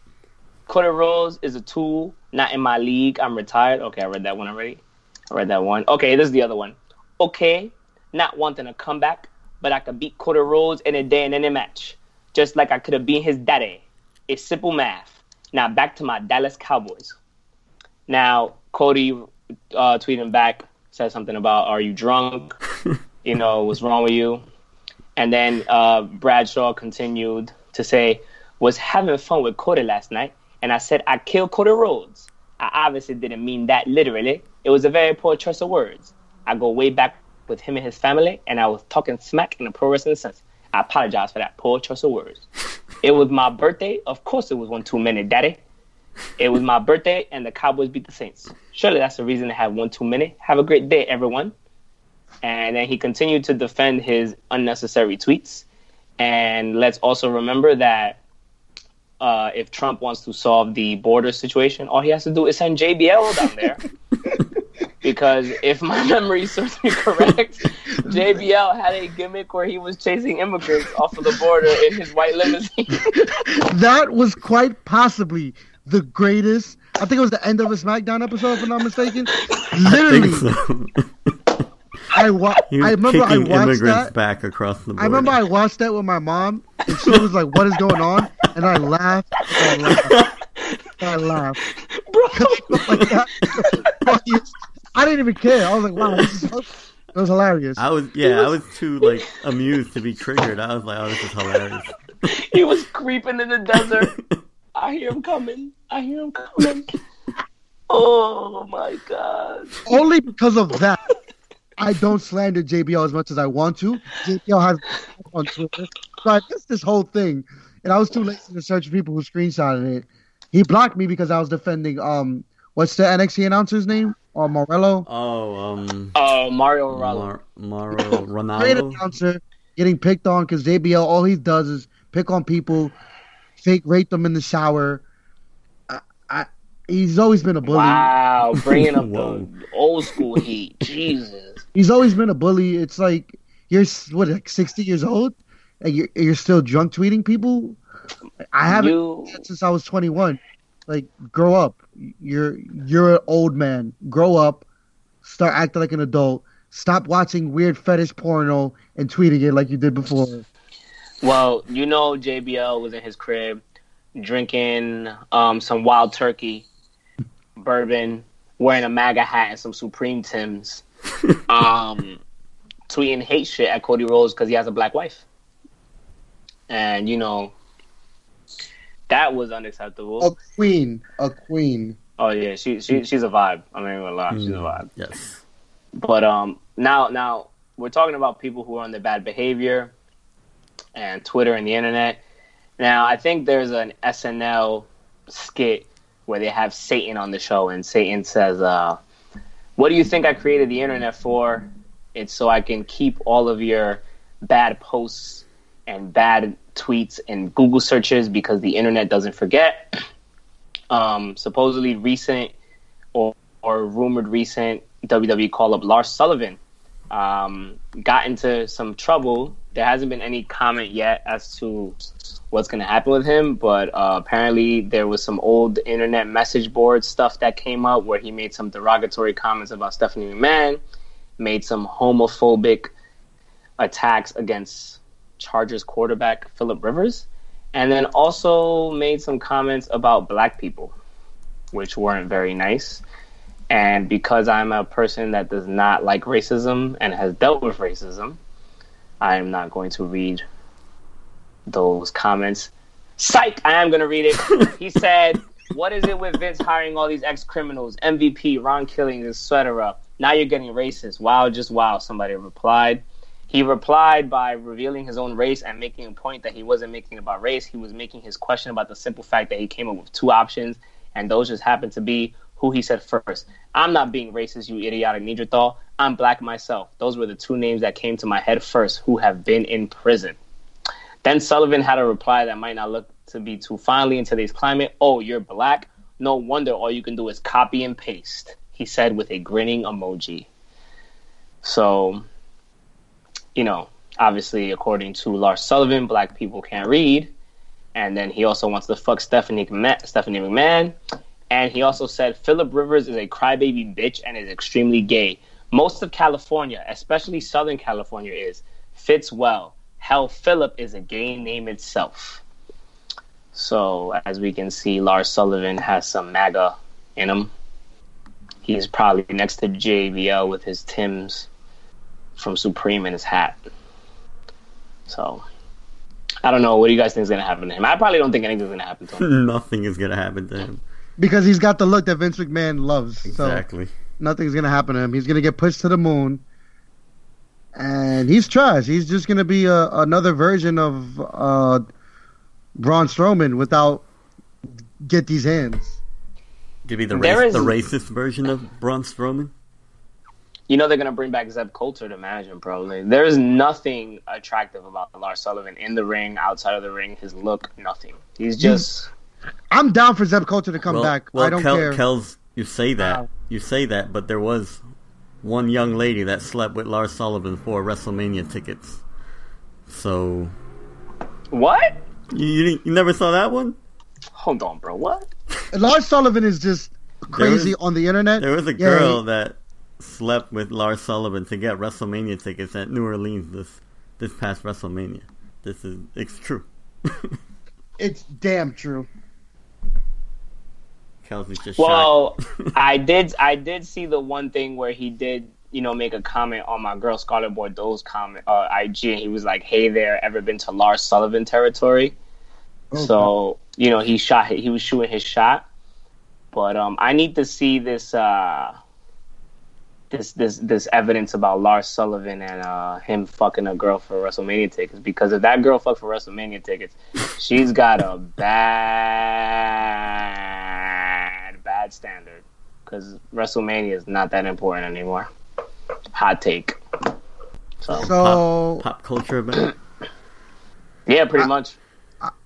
Cody Rhodes is a tool, not in my league. I'm retired. Okay, I read that one already. I read that one. Okay, this is the other one. Okay, not wanting a comeback, but I could beat Cody Rhodes in a day in any match, just like I could have been his daddy. It's simple math. Now back to my Dallas Cowboys. Now Cody uh, tweeting back said something about, "Are you drunk? you know, what's wrong with you?" And then uh, Bradshaw continued to say, "Was having fun with Cody last night, and I said I killed Cody Rhodes. I obviously didn't mean that literally. It was a very poor choice of words. I go way back with him and his family, and I was talking smack in a pro wrestling sense. I apologize for that poor choice of words. It was my birthday. Of course, it was one too many, Daddy. It was my birthday, and the Cowboys beat the Saints. Surely that's the reason to have one too many. Have a great day, everyone. And then he continued to defend his unnecessary tweets. And let's also remember that uh, if Trump wants to solve the border situation, all he has to do is send JBL down there. because if my memory serves me correct, JBL had a gimmick where he was chasing immigrants off of the border in his white limousine. That was quite possibly the greatest. I think it was the end of a SmackDown episode, if I'm not mistaken. I Literally, think so. I, wa- He was I remember I kicking watched immigrants that. back across the border. I remember I watched that with my mom, and she was like, "What is going on?" And I laughed. And I laughed. And I laughed. Bro, Like, that- I didn't even care. I was like, "Wow, this is it was hilarious." I was yeah, I was too like amused to be triggered. I was like, oh, this is hilarious. he was creeping in the desert. I hear him coming. I hear him coming. Oh my god. Only because of that, I don't slander JBL as much as I want to. JBL has on Twitter, so I missed this whole thing, and I was too lazy to search people who screenshotted it. He blocked me because I was defending um, what's the NXT announcer's name? Or Morello. Oh, um, Uh, Mario Ranallo. Mar- Mauro great Ranallo. announcer getting picked on because JBL all he does is pick on people, fake rape them in the shower. I, I, he's always been a bully. Wow, bringing up the old school heat. Jesus. He's always been a bully. It's like you're what like sixty years old and you're you're still drunk tweeting people. I haven't You, since I was twenty one. Like grow up. You're you're an old man. Grow up. Start acting like an adult. Stop watching weird fetish porno and tweeting it like you did before. well, you know JBL was in his crib drinking um, some wild turkey bourbon, wearing a MAGA hat and some Supreme Tims, um, tweeting hate shit at Cody Rhodes because he has a black wife. And, you know, that was unacceptable. A queen, a queen. Oh yeah, she she she's a vibe. I'm not even gonna lie, she's a vibe. Yes. But um, now now we're talking about people who are on their bad behavior, and Twitter and the internet. Now I think there's an SNL skit where they have Satan on the show, and Satan says, uh, "What do you think I created the internet for? It's so I can keep all of your bad posts and bad tweets and Google searches because the internet doesn't forget." Um, supposedly recent or, or rumored recent WWE call up Lars Sullivan. Um, got into some trouble. There hasn't been any comment yet as to what's going to happen with him, but uh, apparently there was some old internet message board stuff that came up where he made some derogatory comments about Stephanie McMahon, made some homophobic attacks against Chargers quarterback Philip Rivers, and then also made some comments about black people, which weren't very nice. And because I'm a person that does not like racism and has dealt with racism, I am not going to read those comments. Psych! I am going to read it. he said, What is it with Vince hiring all these ex criminals, MVP, Ron Killings, etc.? Now you're getting racist. Wow, just wow, somebody replied. He replied by revealing his own race and making a point that he wasn't making about race. He was making his question about the simple fact that he came up with two options, and those just happened to be who he said first. I'm not being racist, you idiotic Neanderthal. I'm black myself. Those were the two names that came to my head first who have been in prison. Then Sullivan had a reply that might not look to be too fondly in today's climate. Oh, you're black? No wonder all you can do is copy and paste, he said with a grinning emoji. So, you know, obviously, according to Lars Sullivan, black people can't read. And then he also wants to fuck Stephanie, Stephanie McMahon. And he also said Philip Rivers is a crybaby bitch and is extremely gay. Most of California, especially Southern California, is fits well. Hell, Philip is a gay name itself. So, as we can see, Lars Sullivan has some MAGA in him. He's probably next to JBL with his Tim's from Supreme in his hat. So, I don't know. What do you guys think is going to happen to him? I probably don't think anything's going to happen to him. Nothing is going to happen to him. Because he's got the look that Vince McMahon loves. Exactly. So nothing's going to happen to him. He's going to get pushed to the moon. And he's trash. He's just going to be a, another version of uh, Braun Strowman without get these hands. Could be the, race, is- the racist version of Braun Strowman. You know they're gonna bring back Zeb Colter to manage him. Probably there is nothing attractive about Lars Sullivan in the ring, outside of the ring. His look, nothing. He's just I'm down for Zeb Colter to come well, back. well, I don't Kel, care. Kel's, you say that, Wow. you say that, but there was one young lady that slept with Lars Sullivan for WrestleMania tickets. So what? you you, didn't- you never saw that one? Hold on, bro. What? Lars Sullivan is just crazy was- on the internet. There was a Yeah, girl he- that slept with Lars Sullivan to get WrestleMania tickets at New Orleans this this past WrestleMania. This is it's true. It's damn true. Kelsey's just Well. I did. I did see the one thing where he did, you know, make a comment on my girl Scarlett Bordeaux's comment uh, IG, and he was like, "Hey there, ever been to Lars Sullivan territory?" So you know, he shot. He was shooting his shot, but um, I need to see this. Uh, this this this evidence about Lars Sullivan and uh, him fucking a girl for WrestleMania tickets because if that girl fucked for WrestleMania tickets, she's got a bad bad standard because WrestleMania is not that important anymore. Hot take. So So pop, pop culture event. yeah, pretty much.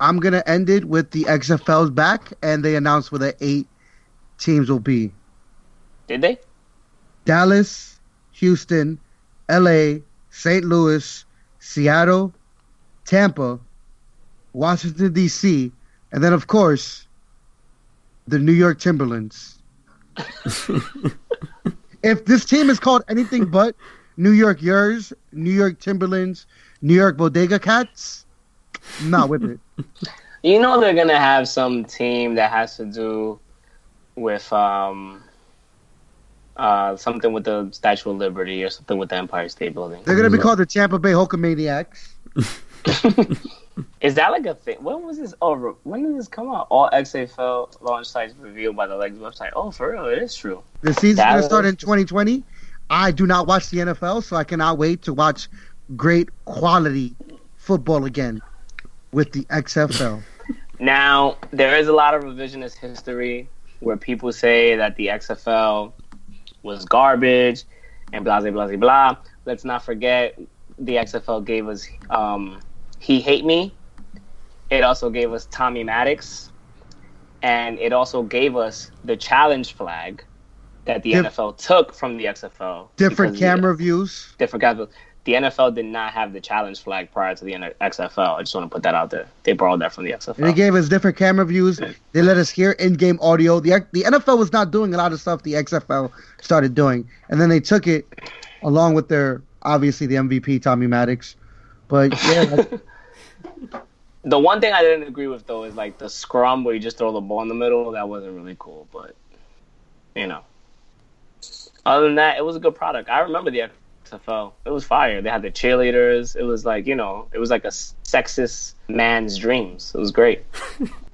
I'm gonna end it with the XFL's back, and they announced where the eight teams will be: Did they? Dallas, Houston, L.A., St. Louis, Seattle, Tampa, Washington D.C., and then of course the New York Timberlands. if this team is called anything but New York Yours, New York Timberlands, New York Bodega Cats, I'm not with it. You know they're gonna have some team that has to do with um uh something with the Statue of Liberty or something with the Empire State Building. They're gonna be called the Tampa Bay Hulkamaniacs. Is that like a thing? When was this over? When did this come out? All XFL launch sites revealed by the Legs website. Oh, for real, it is true. The season's That gonna was- start in 2020. I do not watch the NFL, so I cannot wait to watch great quality football again with the XFL. Now, there is a lot of revisionist history where people say that the XFL was garbage and blah, blah, blah, blah. Let's not forget the XFL gave us um, He Hate Me. It also gave us Tommy Maddox. And it also gave us the challenge flag, that the Dif- NFL took from the XFL. Different because the- camera views. different camera. The NFL did not have the challenge flag prior to the XFL. I just want to put that out there. They borrowed that from the XFL. They gave us different camera views. They let us hear in-game audio. The the NFL was not doing a lot of stuff the XFL started doing, and then they took it along with their obviously the MVP Tommy Maddox. But yeah, The one thing I didn't agree with though is like the scrum where you just throw the ball in the middle. That wasn't really cool, but you know. Other than that, it was a good product. I remember the XFL. It was fire. They had the cheerleaders. It was like you know, it was like a sexist man's dreams. It was great.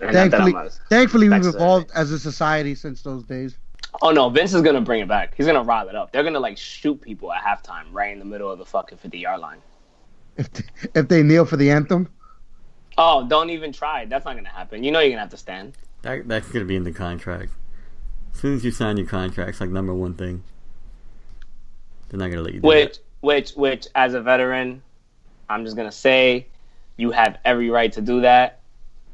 And not that thankfully, thankfully we've evolved as a society since those days. Oh no, Vince is gonna bring it back. He's gonna rile it up. They're gonna like shoot people at halftime right in the middle of the fucking fifty yard line. If they, if they kneel for the anthem, Oh, don't even try. That's not gonna happen. You know you're gonna have to stand. That, that's going to be in the contract. As soon as you sign your contract, it's like number one thing. They're not going to let you do Which, which, which, as a veteran, I'm just gonna say, you have every right to do that.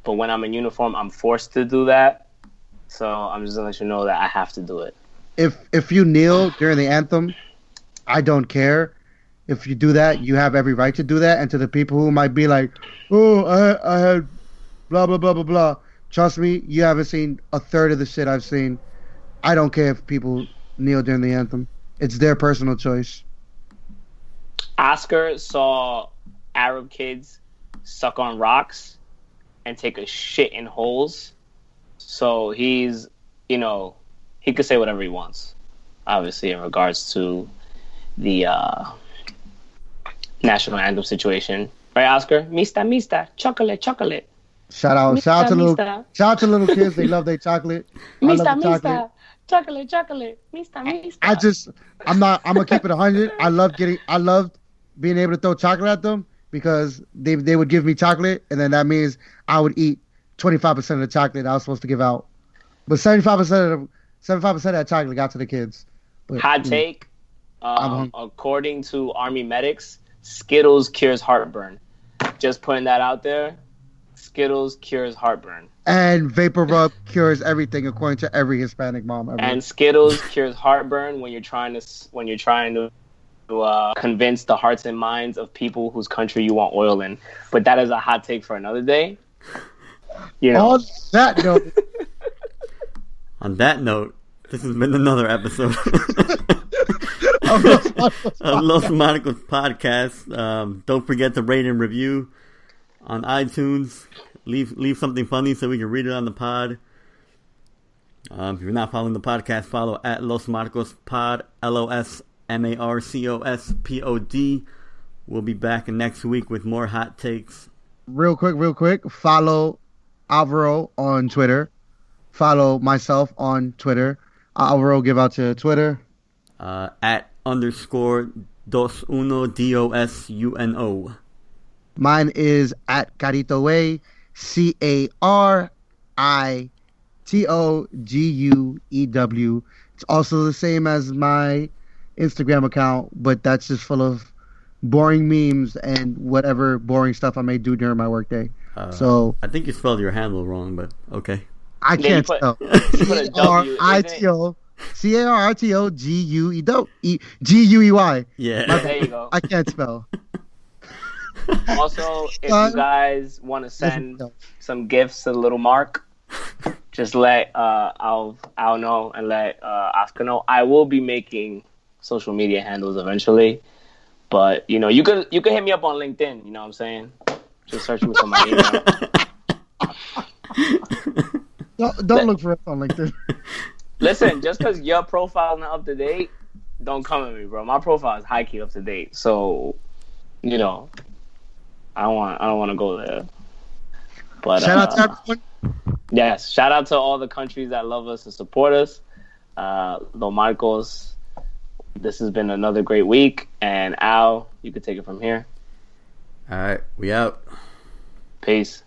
But when I'm in uniform, I'm forced to do that. So I'm just gonna let you know that I have to do it. if if you kneel during the anthem, I don't care. If you do that, you have every right to do that. And to the people who might be like, "Oh, I I had blah blah blah blah blah," trust me, you haven't seen a third of the shit I've seen. I don't care if people kneel during the anthem. It's their personal choice. Oscar saw Arab kids suck on rocks and take a shit in holes. So he's, you know, he could say whatever he wants, obviously, in regards to the uh, national anthem situation. Right, Oscar? Mista, mista, chocolate, chocolate. Shout out, shout out to Mista, little, mista. shout out to little kids. They love their chocolate. I love the chocolate. Mista, chocolate, chocolate. Mista, mista. I just, I'm not, I'm gonna keep it hundred. I love getting, I love being able to throw chocolate at them because they they would give me chocolate, and then that means I would eat 25 percent of the chocolate I was supposed to give out. But 75 percent of 75 percent of that chocolate got to the kids. But, Hot mm, take. I'm Um, according to Army medics, Skittles cures heartburn. Just putting that out there. Skittles cures heartburn. And vapor rub cures everything, according to every Hispanic mom ever. And Skittles cures heartburn when you're trying to when you're trying to uh, convince the hearts and minds of people whose country you want oil in. But that is a hot take for another day. You know, On that note, On that note, this has been another episode of Los Manos of Los Monicos podcast. Um, don't forget to rate and review on iTunes. Leave leave something funny so we can read it on the pod. Um, if you're not following the podcast, follow at Los Marcos Pod, L O S M A R C O S P O D. We'll be back next week with more hot takes. real quick, real quick, follow Alvaro on Twitter. Follow myself on Twitter. Alvaro, give out to Twitter. Uh, at underscore dos uno D O S U N O. Mine is at Carito Way, C A R I T O G U E W. It's also the same as my Instagram account, but that's just full of boring memes and whatever boring stuff I may do during my workday. Uh, So I think you spelled your handle wrong, but okay. I Yeah, can't put- spell. you put a C A R W, I isn't it? T O C A R I T O G U E do- E G U E Y. Yeah. there you go. I can't spell. Also, if you guys want to send some gifts to little Mark, just let uh, I'll I'll know and let uh, Oscar know. I will be making social media handles eventually, but you know you could you could hit me up on LinkedIn. You know what I'm saying? Just search me for my email. Don't, don't look for us on LinkedIn. Listen, just because your profile's not up to date, don't come at me, bro. My profile is high key up to date, so you know I don't want I don't want to go there. But Shout out to uh, everyone. Yes, shout out to all the countries that love us and support us. Uh, Lo Marcos, this has been another great week. And Al, you could take it from here. All right, we out. Peace.